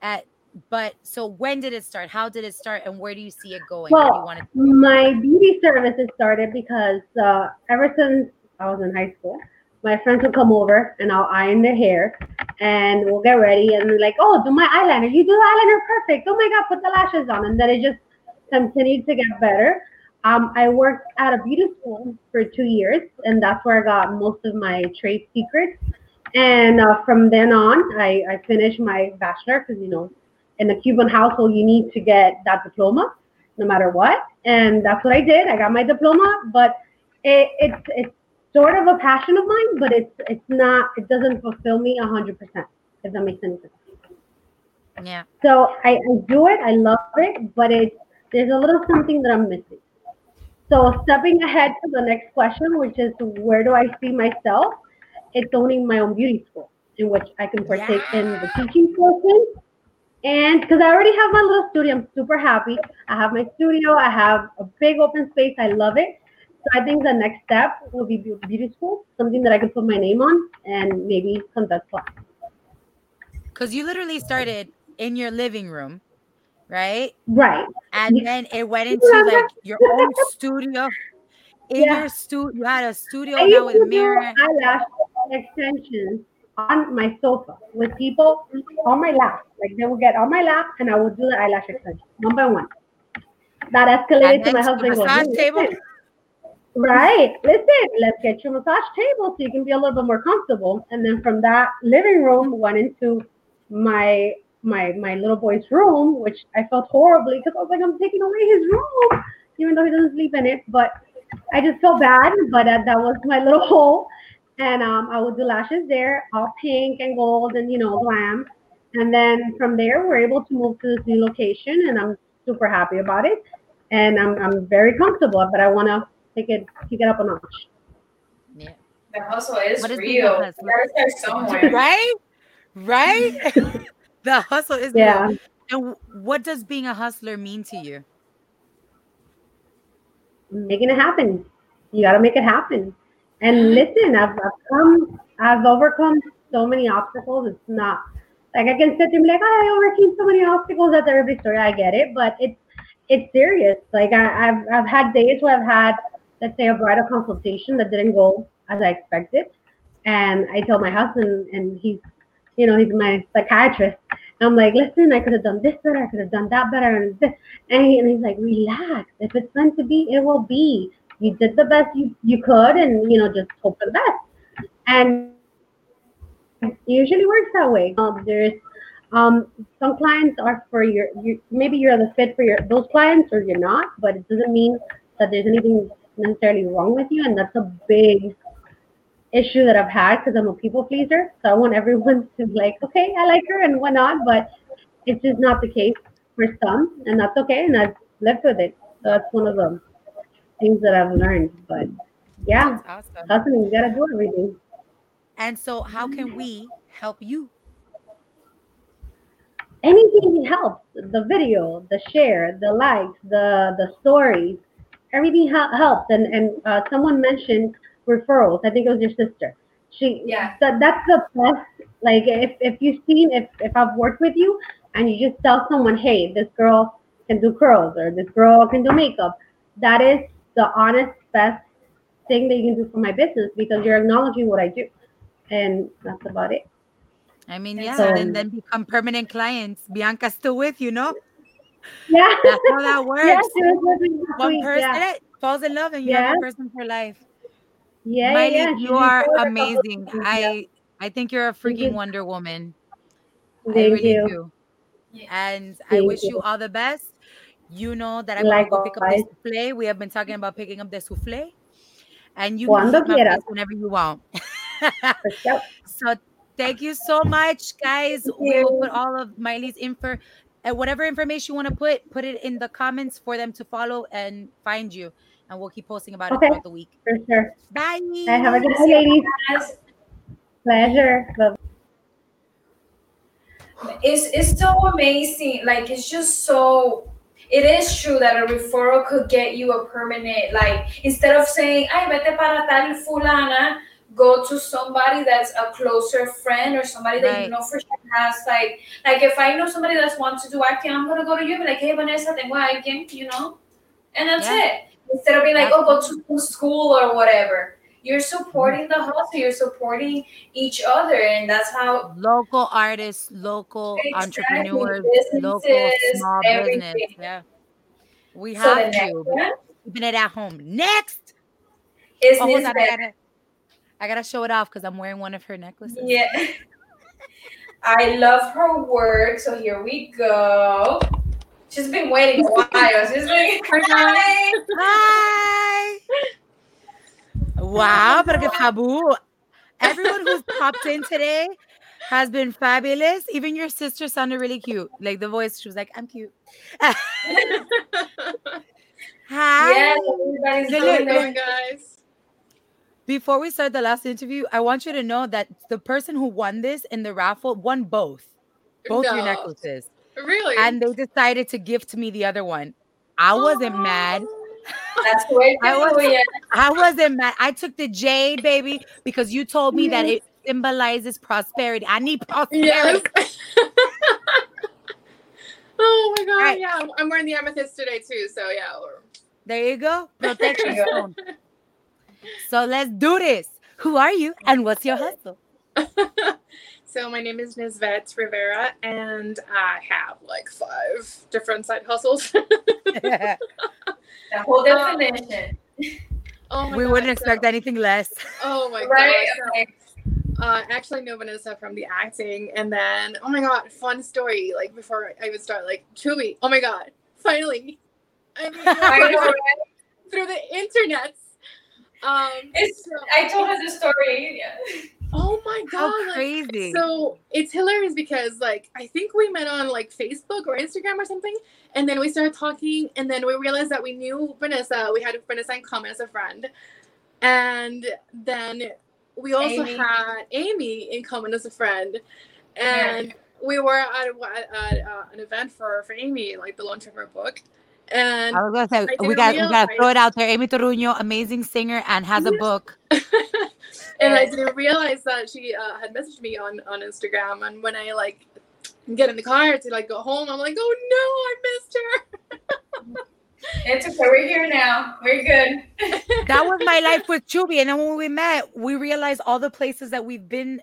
At but so when did it start? How did it start? And where do you see it going? Where do you Well, want it? my beauty services started because uh, ever since I was in high school, my friends will come over and I'll iron their hair and we'll get ready and they're like, oh, do my eyeliner. You do eyeliner perfect. Oh my God, put the lashes on. And then it just continued to get better. Um, I worked at a beauty school for two years and that's where I got most of my trade secrets. And uh, from then on, I, I finished my bachelor because, you know, in a Cuban household, you need to get that diploma no matter what. And that's what I did. I got my diploma, but it, it's it's sort of a passion of mine, but it's it's not. It doesn't fulfill me a hundred percent. If that makes any sense. Yeah. So I, I do it. I love it, but it's there's a little something that I'm missing. So stepping ahead to the next question, which is where do I see myself? It's owning my own beauty school in which I can partake in the teaching portion. And because I already have my little studio, I'm super happy. I have my studio, I have a big open space, I love it. So I think the next step will be beau- beauty school, something that I can put my name on and maybe conduct class. Because you literally started in your living room, right? Right. And then it went into like your own studio. In Yeah. your studio, you had a studio I now with mirror. eyelash extensions on my sofa with people on my lap. Like they would get on my lap and I would do the eyelash extension one by one. That escalated to my husband. massage "Hey, table? Right. Listen, let's get you a massage table so you can be a little bit more comfortable. And then from that living room went into my my my little boy's room, which I felt horribly because I was like, I'm taking away his room, even though he doesn't sleep in it. But I just felt bad. But uh, that was my little hole. And um, I would do lashes there, all pink and gold and you know glam. And then from there, we're able to move to this new location, and I'm super happy about it. And I'm I'm very comfortable, but I want to take it take it up a notch. Yeah. The hustle is What is being a real. hustler? You somewhere. Right? Right? the hustle is Yeah. real. And what does being a hustler mean to you? making it happen. You got to make it happen. And listen, I've, I've come, I've overcome so many obstacles. It's not like I can sit there and be like, oh, I overcame so many obstacles. That's every story. I get it, but it's it's serious. Like I, I've I've had days where I've had, let's say, a bridal consultation that didn't go as I expected, and I told my husband, and he's, you know, he's my psychiatrist. I'm like, listen, I could have done this better. I could have done that better, and this. And, he, and he's like, relax. If it's meant to be, it will be. You did the best you, you could, and you know, just hope for the best. And it usually works that way. Um, there's um, some clients are for your, you, maybe you're the fit for your those clients, or you're not. But it doesn't mean that there's anything necessarily wrong with you, and that's a big issue that I've had because I'm a people pleaser. So I want everyone to be like, okay, I like her and whatnot, but it's just not the case for some, and that's okay. And I've lived with it. So that's one of the things that I've learned. But yeah, That's awesome. hustling, you gotta do everything. And so, how can we help you? Anything helps. The video, the share, the likes, the the stories, everything hel- helps. And and uh, someone mentioned referrals. I think it was your sister. She Yeah. that that's the best. Like if if you've seen if if I've worked with you and you just tell someone, hey, this girl can do curls or this girl can do makeup, that is the honest best thing that you can do for my business because you're acknowledging what I do, and that's about it. I mean, yeah, So- and then become permanent clients. Bianca's still with you, no? Yeah. That's how that works. Yeah, she was with me this One person yeah. falls in love, and you have Yeah. one person for life. Yeah, Miley, yeah, she you are recorded a couple amazing. things, yeah. I I think you're a freaking you. Wonder Woman. I really you. do. Yeah. And I wish you you. all the best. You know that I'm gonna go pick up the souffle. We have been talking about picking up the souffle. And you can heat my quieras. whenever you want. So thank you so much, guys. Thank We will put all of Miley's info and whatever information you want to put, put it in the comments for them to follow and find you. And we'll keep posting about Okay. it throughout the week. For sure. Bye. Hey, have a good day, ladies. Pleasure. Love. It's it's so amazing. Like it's just so. It is true that a referral could get you a permanent. Like instead of saying, "Ay, vete para tal fulana," go to somebody that's a closer friend or somebody that you know for sure has like like if I know somebody that wants to do acting, I'm gonna go to you and be like, hey Vanessa, tengo a alguien, you know, and that's Yeah. it. Instead of being like, oh, go to school or whatever. You're mm-hmm. supporting the hustle. You're supporting each other, and that's how Local artists, local Exactly, entrepreneurs, local small business. Yeah. We So have next to. Keeping it at home. Next. is on, I gotta, show it off because I'm wearing one of her necklaces. Yeah. I love her work. So here we go. She's been waiting a while. She's been Hi. Hi. Wow, pero que fabu. Everyone who's popped in today has been fabulous. Even your sister sounded really cute. Like the voice, she was like, I'm cute. Hi. Yes, everybody's Look, doing look, guys. Before we start the last interview, I want you to know that the person who won this in the raffle won both, both your necklaces, Really? and they decided to gift me the other one. I wasn't mad. That's the way I to was- do it. I wasn't mad. I took the jade, baby, because you told me that it symbolizes prosperity. I need prosperity. Yes. oh my god, Alright. yeah. I'm- wearing the amethyst today too, so yeah. There you go. Protection There you stone. So let's do this. Who are you and what's your hustle? so my name is Nisvet Rivera and I have like five different side hustles. The whole definition. oh my we God, wouldn't so- expect anything less. Oh my Right? god. Okay. Uh, actually know Vanessa from the acting, and then oh my god, fun story. Like before I would start, like Chewy. Oh my god, finally, I mean, I know, right? through the internet. Um, It's, so- I told her the story. Yeah. oh my god, How like. So it's hilarious because like I think we met on like Facebook or Instagram or something, and then we started talking, and then we realized that we knew Vanessa. We had Vanessa in common as a friend, and then we also Amy. had Amy in common as a friend, and we were at, a- at uh, an event for for Amy, like the launch of her book, and I was gonna say we didn't got we gotta throw it out there. Amy Toruño, amazing singer and has a book. and I didn't realize that she uh, had messaged me on on Instagram. And when I like get in the car to like go home, I'm like, oh no, I missed her. It's okay. We're here now. We're good. That was my life with Chubi. And then when we met, we realized all the places that we've been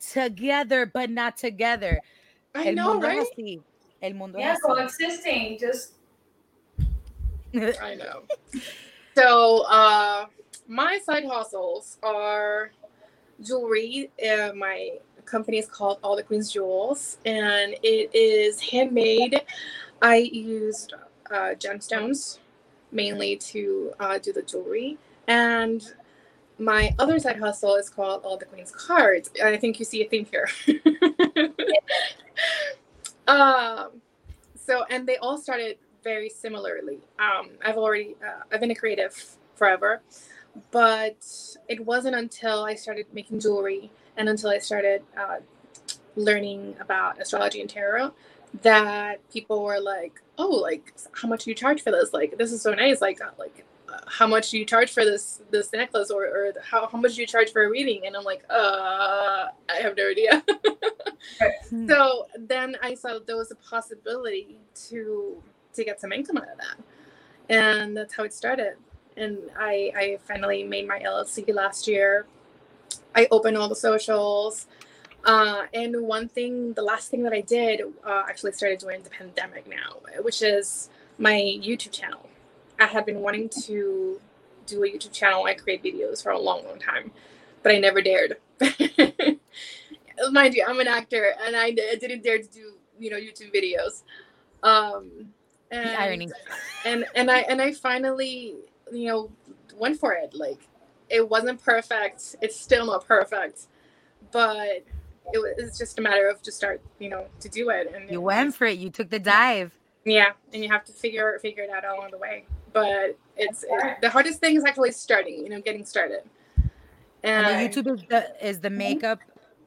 together, but not together. I El know, mundo es right? así. El mundo Yeah, coexisting. Just I know. So uh, my side hustles are jewelry. Uh, my company is called All the Queen's Jewels, and it is handmade. I used uh, gemstones mainly to uh, do the jewelry, and my other side hustle is called All the Queen's Cards. I think you see a theme here. um, so, and they all started very similarly. Um, I've already uh, I've been a creative forever, but it wasn't until I started making jewelry and until I started uh, learning about astrology and tarot that people were like, "Oh, like how much do you charge for this? Like this is so nice. Like uh, like." uh, How much do you charge for this this necklace, or, or how, how much do you charge for a reading? And I'm like, uh, I have no idea. Hmm. so then I saw there was a possibility to to get some income out of that, and that's how it started. And I I finally made my LLC last year. I opened all the socials, uh, and one thing, the last thing that I did, uh, actually started during the pandemic now, which is my YouTube channel. I have been wanting to do a YouTube channel. I create videos for a long, long time, but I never dared. Mind you, I'm an actor, and I, I didn't dare to do you know YouTube videos. Um, and, The irony. and and I and I finally you know went for it. Like it wasn't perfect. It's still not perfect, but it was just a matter of just start you know to do it. And You it went was- for it. You took the dive. yeah, and you have to figure figure it out along the way. But it's it, the hardest thing is actually starting. You know, getting started. And And, YouTube is the is the makeup,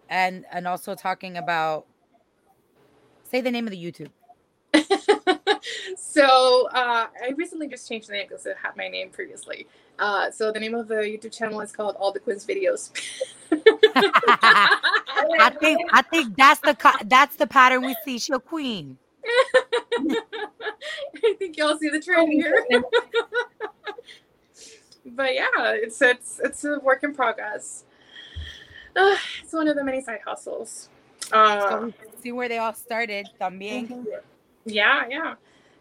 and and also talking about. Say the name of the YouTube. so uh, I recently just changed the name because it had my name previously. Uh, so the name of the YouTube channel is called All the Queens Videos. I think I think that's the that's the pattern we see. She's a queen. I think y'all see the trend here. but yeah, it's it's it's a work in progress. Uh, it's one of the many side hustles. Uh, So see where they all started. También. Mhm. Yeah, yeah.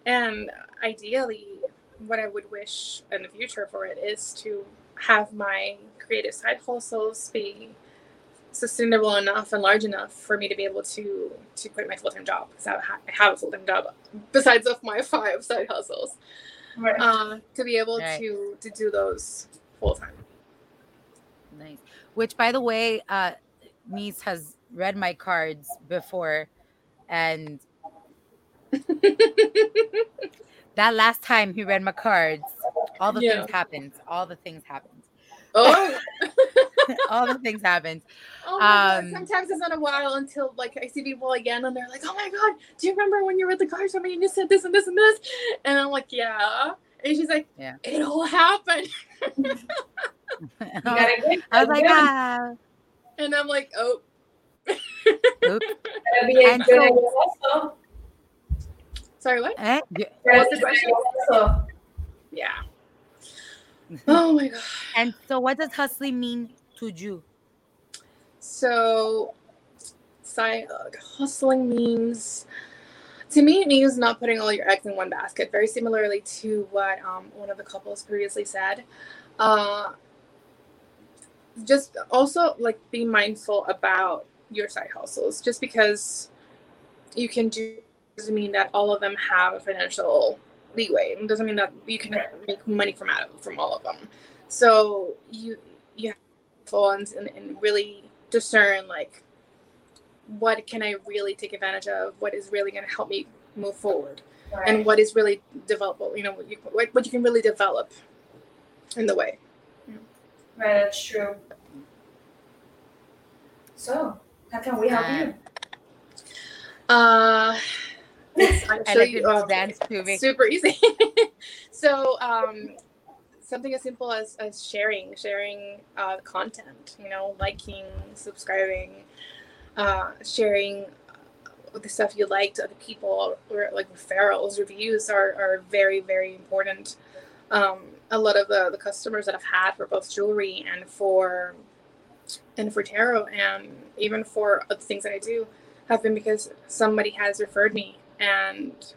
And ideally, what I would wish in the future for it is to have my creative side hustles be sustainable enough and large enough for me to be able to to quit my full time job because I ha- I have a full time job besides of my five side hustles Right. uh, to be able Right. to to do those full time. Nice. Which, by the way, uh, niece has read my cards before, and that last time he read my cards, all the Yeah. things happened. All the things happened. Oh, all the things happened. oh my God. Um, Sometimes it's not a while until like I see people again and they're like, "Oh my God, do you remember when you read the cards for me and you said this and this and this?" And I'm like, "Yeah." And she's like, Yeah. "It all happened." You gotta get, I was like, gotta ah. And I'm like, "Oh." Oops. be a and good so- idea also. Sorry, what? Eh? Yeah. Gotta be good also. Yeah. Oh my god. And so, what does hustling mean to you? So, side uh, hustling means to me it means not putting all your eggs in one basket. Very similarly to what um, one of the couples previously said. Uh, just also like be mindful about your side hustles. Just because you can do doesn't mean that all of them have a financial leeway. It doesn't mean that you can make money from out of, from all of them. So you you have funds and, and really discern like what can I really take advantage of, what is really going to help me move forward, Right. and what is really developable. You know, what you, what you can really develop in the way. Right, that's true. So, how can we help you? Uh, it's I like actually your little uh, dance super easy. so, um, something as simple as, as sharing, sharing uh, content. You know, liking, subscribing, uh, sharing the stuff you like to other people, or like referrals, reviews are, are very very important. Um, a lot of the, the customers that I've had for both jewelry and for and for tarot and even for other things that I do have been because somebody has referred me and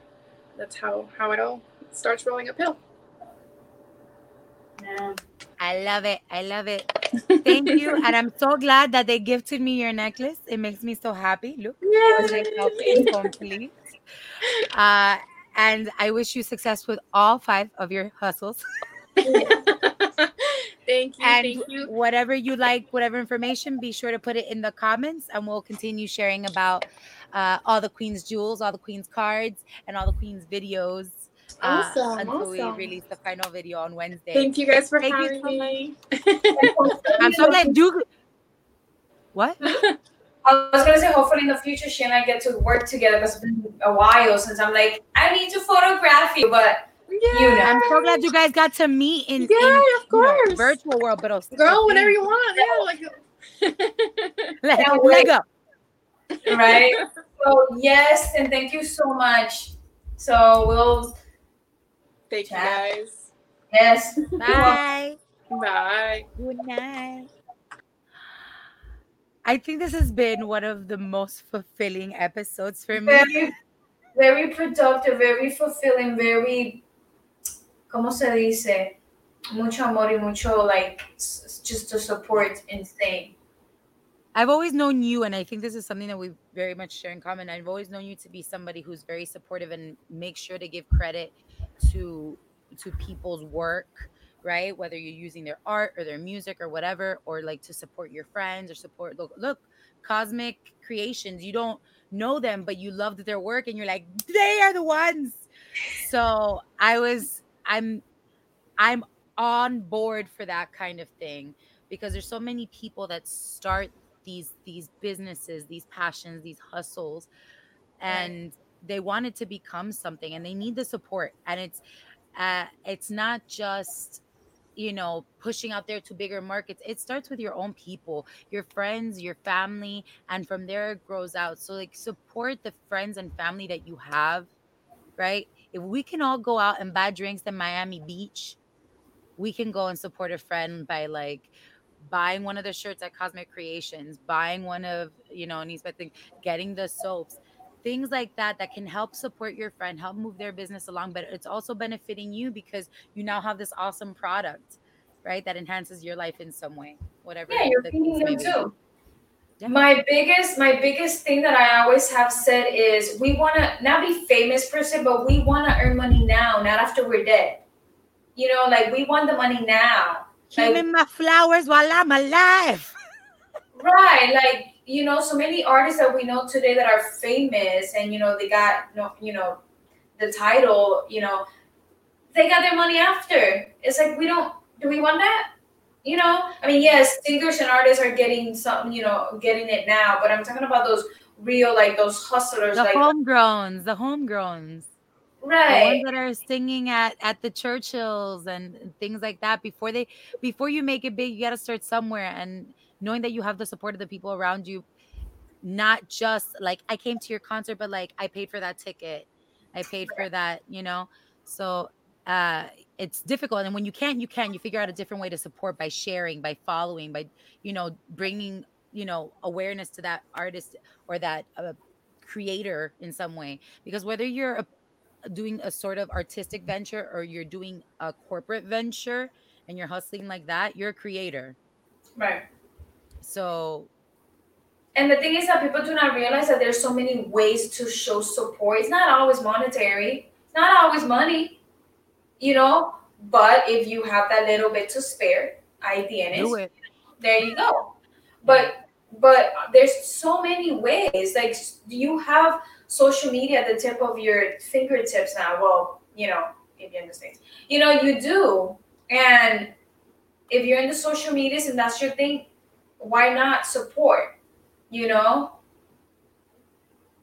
that's how how it all starts rolling uphill. Yeah. I love it. I love it. Thank you. And I'm so glad that they gifted me your necklace. It makes me so happy. Look, Yeah. complete. Uh, and I wish you success with all five of your hustles. thank you, And thank you. whatever you like, whatever information, be sure to put it in the comments and we'll continue sharing about uh, all the Queen's jewels, all the Queen's cards, and all the Queen's videos. uh, Awesome, until we awesome. release the final video on Wednesday. Thank you guys for Thank you having so much. me. I'm so glad. Do what? I was gonna say, hopefully in the future, she and I get to work together because it's been a while since I'm like, I need to photograph you, but yeah, You know. I'm so glad you guys got to meet in, in Yeah, of you know, course. virtual world, but also girl, whenever you want. Yeah, like Let, Can't let go. Right? so yes, and thank you so much. So we'll thank you guys. yes. Bye. Bye. Good night. I think this has been one of the most fulfilling episodes for me. Very, very productive, very fulfilling, very, ¿cómo se dice? Mucho amor y mucho like s- s- just the support insane. I've always known you, and I think this is something that we very much share in common. I've always known you to be somebody who's very supportive and make sure to give credit to to people's work, right? Whether you're using their art or their music or whatever, or like to support your friends or support look look, cosmic creations. You don't know them, but you loved their work and you're like, they are the ones. So I was I'm I'm on board for that kind of thing because there's so many people that start these these businesses, these passions, these hustles, and they want it to become something, and they need the support. And it's uh, it's not just you know pushing out there to bigger markets. It starts with your own people your friends your family and from there it grows out. So like support the friends and family that you have right? If we can all go out and buy drinks in miami beach we can go and support a friend by like buying one of the shirts at cosmic creations buying one of you know and thing getting the soaps things like that that can help support your friend, help move their business along, but it's also benefiting you because you now have this awesome product, right? That enhances your life in some way, whatever. Yeah, you're feeding them too. Yeah. My biggest, my biggest thing that I always have said is we want to not be famous per se, but we want to earn money now, not after we're dead. You know, like we want the money now. Give like, me my flowers while I'm alive. right, like you know, so many artists that we know today that are famous and you know they got you know the title, you know, they got their money after. It's like we don't do we want that? You know, I mean, yes, singers and artists are getting something, you know, getting it now, but I'm talking about those real, like those hustlers, the like homegrowns, the homegrowns, right? The ones that are singing at at the Churchills and things like that. Before they, before you make it big, you got to start somewhere, and knowing that you have the support of the people around you not just like i came to your concert but like i paid for that ticket i paid for that you know so uh it's difficult and when you can't you can you figure out a different way to support by sharing by following by you know bringing you know awareness to that artist or that uh, creator in some way because whether you're a, doing a sort of artistic venture or you're doing a corporate venture and you're hustling like that you're a creator right so and the thing is that people do not realize that there's so many ways to show support. It's not always monetary. It's not always money. You know, but if you have that little bit to spare, tienes. There you go. But but there's so many ways. Like you have social media at the tip of your fingertips now. Well, you know, if you're in the States. You know, you do. And if you're in the social medias and that's your thing, why not support? You know?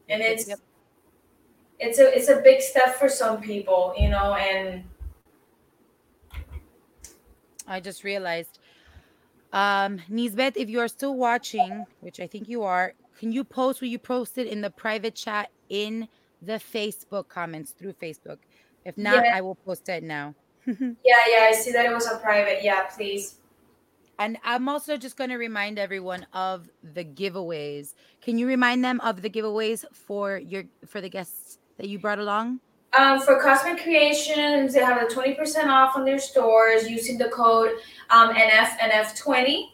And it's yep. it's a it's a big step for some people, you know, and I just realized um Nisbet, if you are still watching, which I think you are, can you post what you posted in the private chat in the Facebook comments through Facebook? If not, yeah. I will post it now. yeah, yeah, I see that it was a private. Yeah, please. And I'm also just going to remind everyone of the giveaways. Can you remind them of the giveaways for your for the guests that you brought along? Um, for Cosmic Creations, they have a 20% off on their stores using the code um, NFNF20.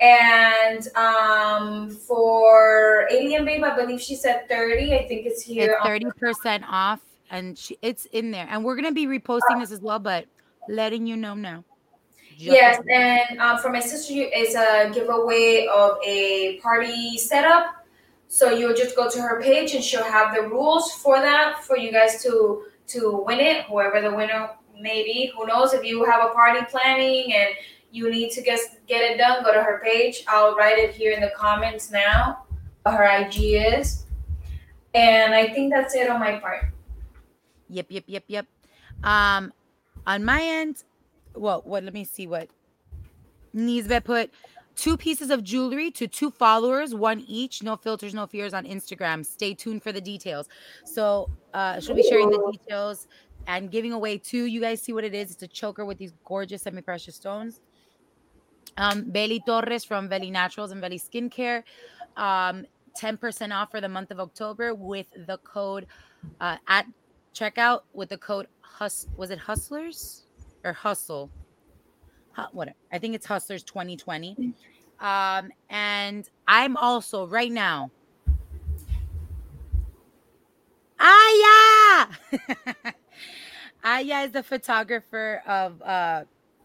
And um, for Alien Babe, I believe she said 30. I think it's here. It's 30% off, and she, it's in there. And we're going to be reposting this as well, but letting you know now. Yes, and um, for my sister, it's a giveaway of a party setup. So you'll just go to her page, and she'll have the rules for that for you guys to to win it. Whoever the winner may be, who knows? If you have a party planning and you need to get get it done, go to her page. I'll write it here in the comments now. Her IG is, and I think that's it on my part. Yep, yep, yep, yep. Um, on my end, well, what? Let me see what Nisbet put. Two pieces of jewelry to two followers, one each. No filters, no fears on Instagram. Stay tuned for the details. So uh, she'll be sharing the details and giving away two. You guys see what it is? It's a choker with these gorgeous semi-precious stones. Um, Belly Torres from Belly Naturals and Belly Skincare. Um, 10% off for the month of October with the code uh, at checkout with the code Hus was it Hustlers? or Hustle. What I think it's Hustlers 2020. Um, and I'm also right now. Aya! Aya is the photographer of uh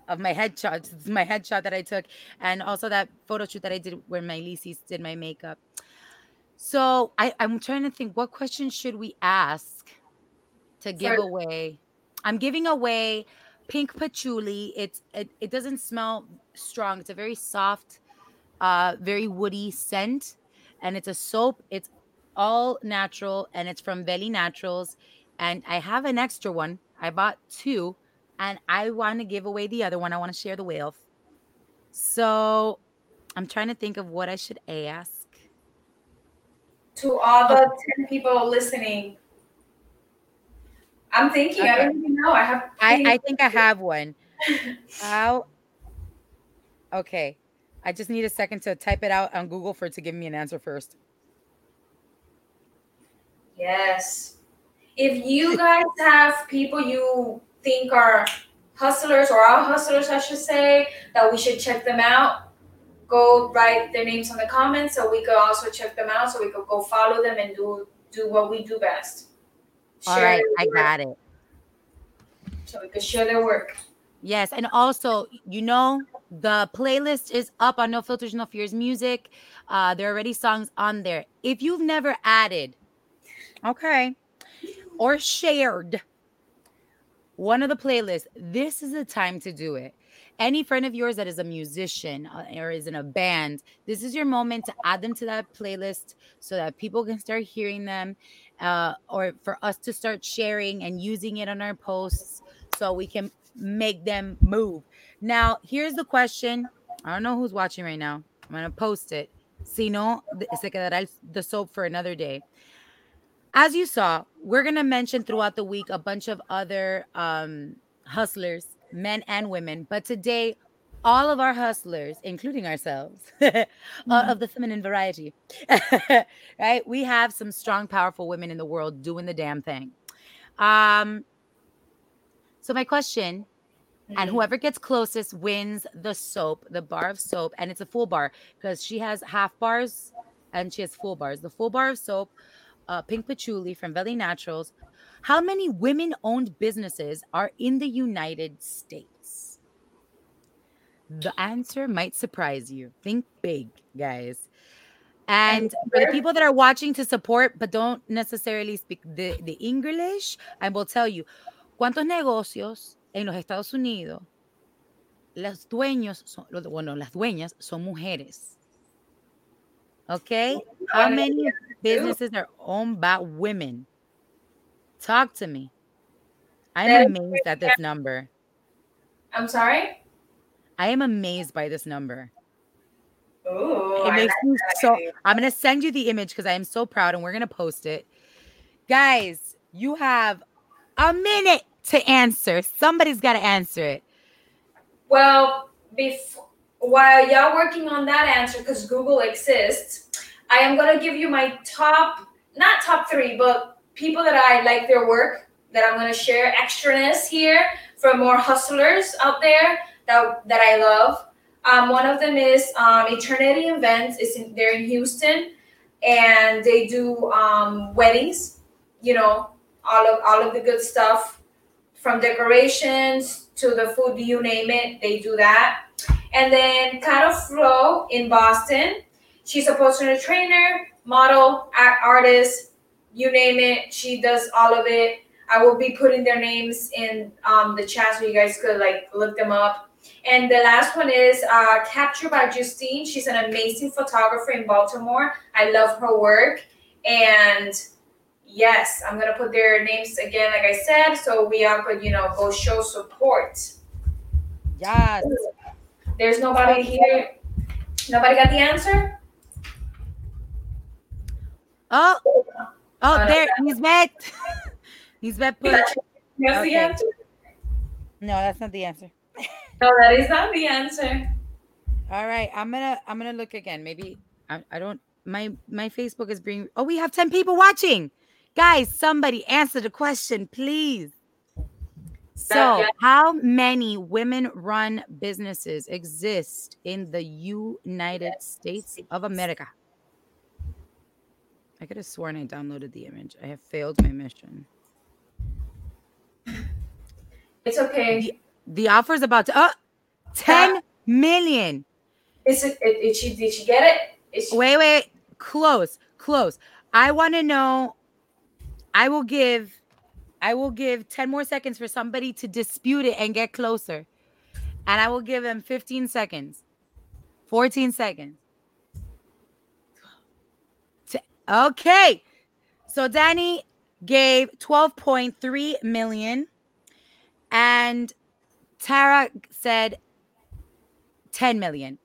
of my headshots. It's my headshot that I took, and also that photo shoot that I did where my Lisi's did my makeup. So I, I'm trying to think what questions should we ask to give Sorry. away. I'm giving away pink patchouli. It's it, it doesn't smell strong. It's a very soft, uh, very woody scent, and it's a soap. It's all natural, and it's from Veli Naturals. And I have an extra one. I bought two, and I want to give away the other one. I want to share the wealth. So I'm trying to think of what I should ask. To all the 10 people listening, I'm thinking, I don't even know. I have. I, I think I have one. How? Okay. I just need a second to type it out on Google for it to give me an answer first. Yes. If you guys have people you think are hustlers or are hustlers, I should say, that we should check them out, go write their names on the comments so we could also check them out so we could go follow them and do do what we do best. All Share right, their I got it. So we could share their work. Yes, and also, you know, the playlist is up on No Filters, No Fears Music. Uh, there are already songs on there. If you've never added, okay, or shared one of the playlists, this is the time to do it. Any friend of yours that is a musician uh, or is in a band, this is your moment to add them to that playlist so that people can start hearing them, uh, or for us to start sharing and using it on our posts so we can make them move. Now, here's the question. I don't know who's watching right now. I'm gonna post it. Si no, se quedará el- the soap for another day. As you saw, we're gonna mention throughout the week a bunch of other um, hustlers, men and women. But today, all of our hustlers, including ourselves, uh, of the feminine variety, right? We have some strong, powerful women in the world doing the damn thing. Um, so my question, and whoever gets closest wins the soap, the bar of soap, and it's a full bar because she has half bars and she has full bars. The full bar of soap, uh, pink patchouli from Valley Naturals. How many women-owned businesses are in the United States? The answer might surprise you. Think big, guys. And for the people that are watching to support but don't necessarily speak the, the English, I will tell you, ¿cuántos negocios en los Estados Unidos los dueños son, bueno, las dueñas son mujeres? Okay? How many businesses are owned by women? Talk to me. I'm amazed at this number. I'm sorry? I am amazed by this number. Ooh, it makes me so i'm gonna send you the image because i am so proud and we're gonna post it guys you have a minute to answer somebody's got to answer it Well, before while y'all working on that answer, because Google exists, I am gonna give you my top, not top three, but people that I like their work that I'm gonna share extraness here from more hustlers out there that that I love. Um, one of them is um, Eternity Events. It's in, they're in Houston, and they do um, weddings. You know, all of all of the good stuff from decorations to the food, you name it, they do that. And then Caro Flo in Boston. She's a personal trainer, model, artist, you name it. She does all of it. I will be putting their names in um, the chat so you guys could like look them up. And the last one is uh, Captured by Justine. She's an amazing photographer in Baltimore. I love her work. And yes, I'm gonna put their names again, like I said, so we all could, you know, go show support. yes There's nobody here. Nobody got the answer? oh. Oh Oh, there he's met he's met put. That's the answer? no that's not the answer. No, that is not the answer. all right i'm gonna i'm gonna look again. Maybe i, I don't my my facebook is being oh we have 10 people watching. Guys somebody answer the question please so yeah. how many women run businesses exist in the united states of america i could have sworn i downloaded the image i have failed my mission It's okay. the offer is about to 10 million Is it, it, did she did she get it? she, Wait, wait, close, close. I want to know. I will give, I will give ten more seconds for somebody to dispute it and get closer. and I will give them 15 seconds, 14 seconds. Okay. So Danny gave 12.3 million and Tara said 10 million.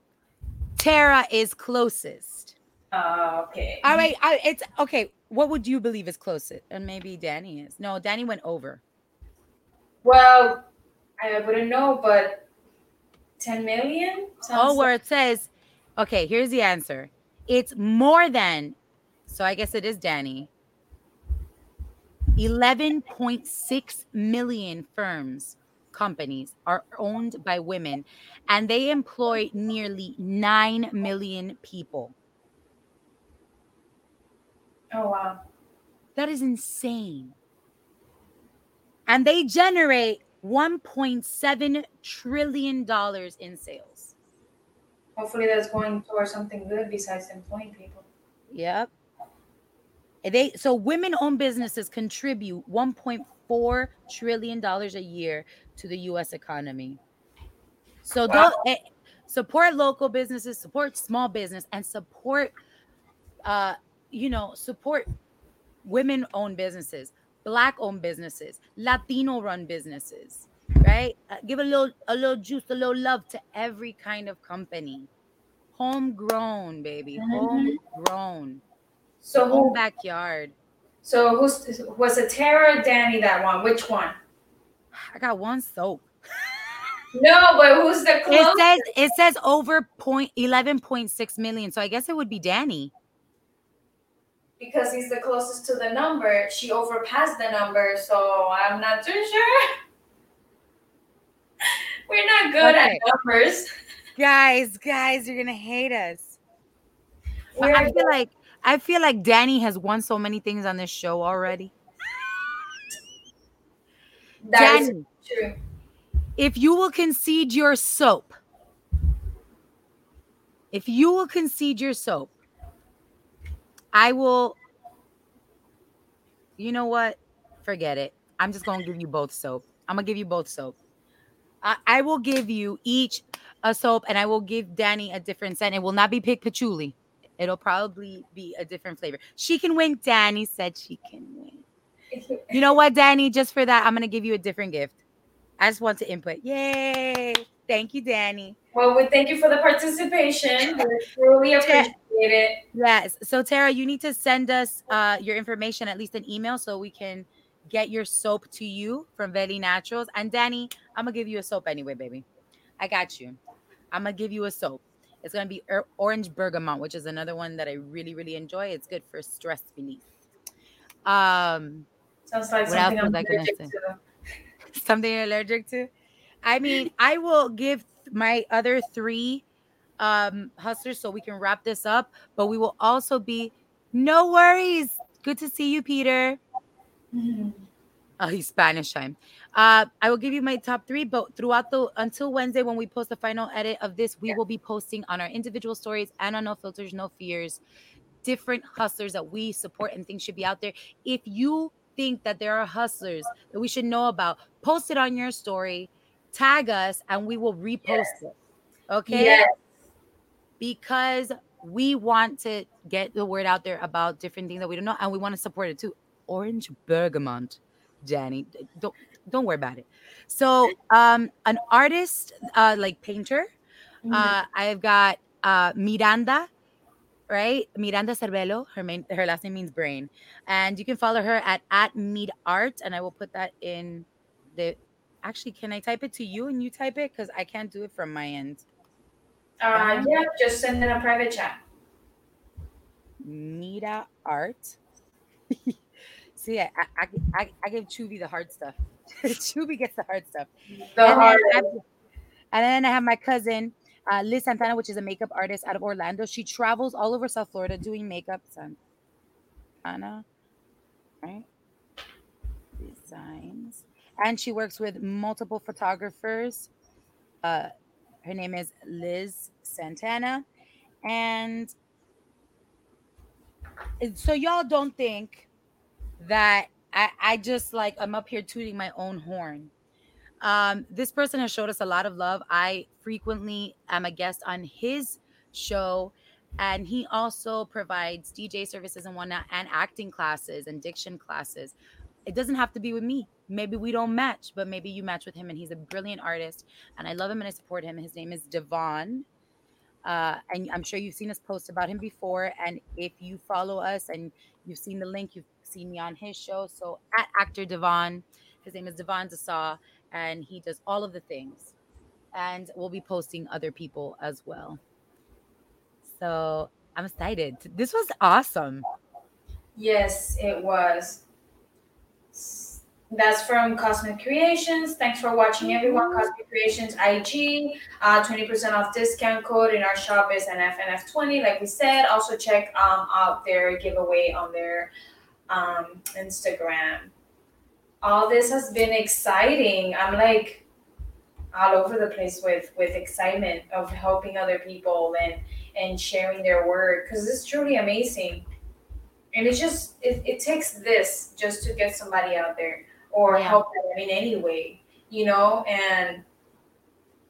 Tara is closest. Uh, okay. All right, I, it's okay. What would you believe is closest? And maybe Danny is. No, Danny went over. Well, I wouldn't know, but 10 million? Oh, where it says, okay, here's the answer. It's more than, so I guess it is Danny. 11.6 million firms, companies are owned by women, and they employ nearly 9 million people. Oh, wow. That is insane. And they generate 1.7 trillion dollars in sales. Hopefully that's going towards something good besides employing people. Yep. They so women-owned businesses contribute 1.4 trillion dollars a year to the US economy. So Wow. don't eh, support local businesses, support small business and support uh you know, support women-owned businesses, black-owned businesses, Latino-run businesses, right? Uh, give a little a little juice, a little love to every kind of company. Homegrown, baby. Mhm. Homegrown. So Home who, backyard. so who's was it Tara or Danny that one? Which one? I got one soap. No, but who's the It says it says over point eleven point six million. So I guess it would be Danny. Because he's the closest to the number. She overpassed the number, so I'm not too sure. We're not good Okay. at numbers. Guys, guys, you're gonna hate us. We're I feel like I feel like Danny has won so many things on this show already. that Danny, true. if you will concede your soap, if you will concede your soap, I will. You know what? Forget it. I'm just gonna give you both soap. I'm gonna give you both soap. I, I will give you each a soap, and I will give Danny a different scent. It will not be pink patchouli. It'll probably be a different flavor. She can win. Danny said she can win. You know what, Danny? Just for that, I'm gonna give you a different gift. I just want to input. Yay! Thank you, Danny. Well, we thank you for the participation. We truly appreciate it. Yes. So Tara, you need to send us uh, your information, at least an email, so we can get your soap to you from Veli Naturals. And Danny, I'm gonna give you a soap anyway, baby. I got you. I'm gonna give you a soap. It's gonna be or- orange bergamot, which is another one that I really, really enjoy. It's good for stress relief. Um, Sounds like something I'm allergic to. something you're allergic to. I mean, I will give my other three um hustlers so we can wrap this up, but we will also be no worries. Good to see you, Peter. Mhm. Oh, he's Spanish time. Uh, I will give you my top three, but throughout the until Wednesday when we post the final edit of this, we will be posting on our individual stories and on No Filters, No Fears, different hustlers that we support and think should be out there. If you think that there are hustlers that we should know about, post it on your story, tag us, and we will repost it. Okay Yes. Because we want to get the word out there about different things that we don't know and we want to support it too. Orange bergamot Danny don't don't worry about it. So um an artist uh like painter Mhm. uh i've got uh miranda right? Miranda cervelo her main her last name means brain. And you can follow her at at meet art and i will put that in the actually can i type it to you and you type it? Because i can't do it from my end Uh, yeah, just send in a private chat. Mita Art. See, I, I, I, I give Chubi the hard stuff. Chubi gets the hard stuff. The and, then hard. I have, and then I have my cousin, uh, Liz Santana, which is a makeup artist out of Orlando. She travels all over South Florida doing makeup. Santana, right? Designs. And she works with multiple photographers. Uh, her name is Liz Santana. And so y'all don't think that I, I just like I'm up here tooting my own horn. Um, this person has showed us a lot of love. I frequently am a guest on his show, and he also provides DJ services and whatnot, and acting classes and diction classes. It doesn't have to be with me. Maybe we don't match, but maybe you match with him, and he's a brilliant artist, and I love him and I support him. His name is Devon. Uh, and I'm sure you've seen us post about him before. And if you follow us and you've seen the link, you've seen me on his show. So at actor Devon, his name is Devon Dasa, and he does all of the things. And we'll be posting other people as well. So I'm excited. This was awesome. Yes, it was. That's from Cosmic Creations. Thanks for watching, everyone. Cosmic Creations IG, uh, 20% off discount code in our shop is NFNF20, like we said. Also, check um, out their giveaway on their um, Instagram. All this has been exciting. I'm like all over the place with with excitement of helping other people and and sharing their work because it's truly amazing and it just it, it takes this just to get somebody out there or Yeah. help them in any way you know and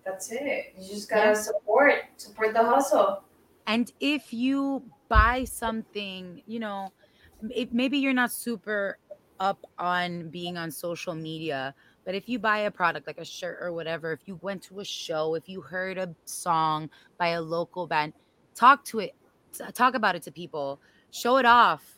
that's it you just gotta Yeah. support support the hustle And if you buy something, you know, it, maybe you're not super up on being on social media, but if you buy a product like a shirt or whatever, if you went to a show, if you heard a song by a local band, talk to it, talk about it to people, show it off,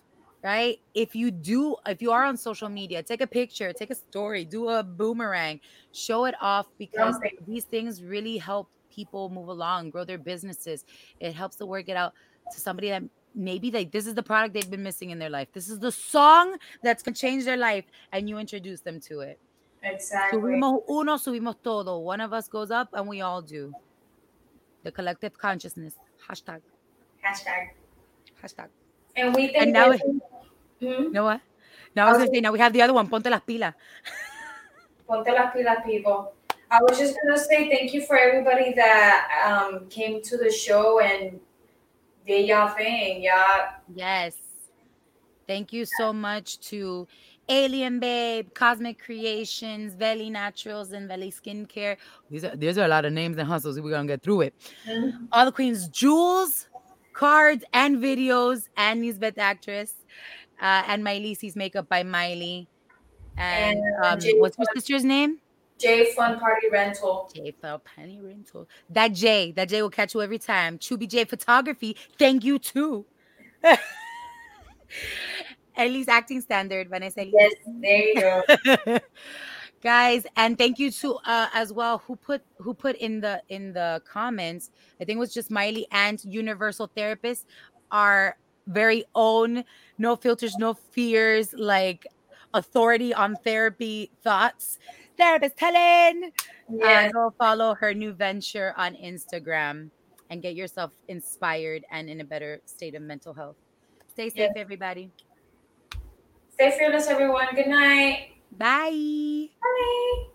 right? If you do, if you are on social media, take a picture, take a story, do a boomerang, show it off because Something. these things really help people move along, grow their businesses. It helps the word get out to somebody that maybe like this is the product they've been missing in their life. This is the song that's gonna change their life, and you introduce them to it. exactly Subimos uno, subimos todo. One of us goes up, and we all do. The collective consciousness. Hashtag. hashtag Hashtag. and we think And now it- Hmm? You know what? Now I was gonna say, now we have the other one. Ponte las pilas. Ponte las pilas, people. I was just gonna say thank you for everybody that um, came to the show and did y'all thing. Y'all, Yes. Thank you so much to Alien Babe, Cosmic Creations, Valley Naturals, and Valley Skincare. These are these are a lot of names and hustles. We're gonna get through it. All the queens, jewels, cards, and videos, and Nisbet actress, uh, and Miley's makeup by Miley. And, And, um, Jay what's your Fun- sister's name? J Fun Party Rental. J Fell Penny Rental. That J, that J will catch you every time. Chubi J Photography, thank you too. At least acting standard, Vanessa. Yes, there you go. guys and thank you to uh as well who put who put in the in the comments i think it was just miley and universal therapist our very own no filters no fears like authority on therapy thoughts therapist helen uh, Yes. go follow her new venture on instagram and get yourself inspired and in a better state of mental health stay safe Yes. everybody Stay fearless, everyone. Good night. bye Bye.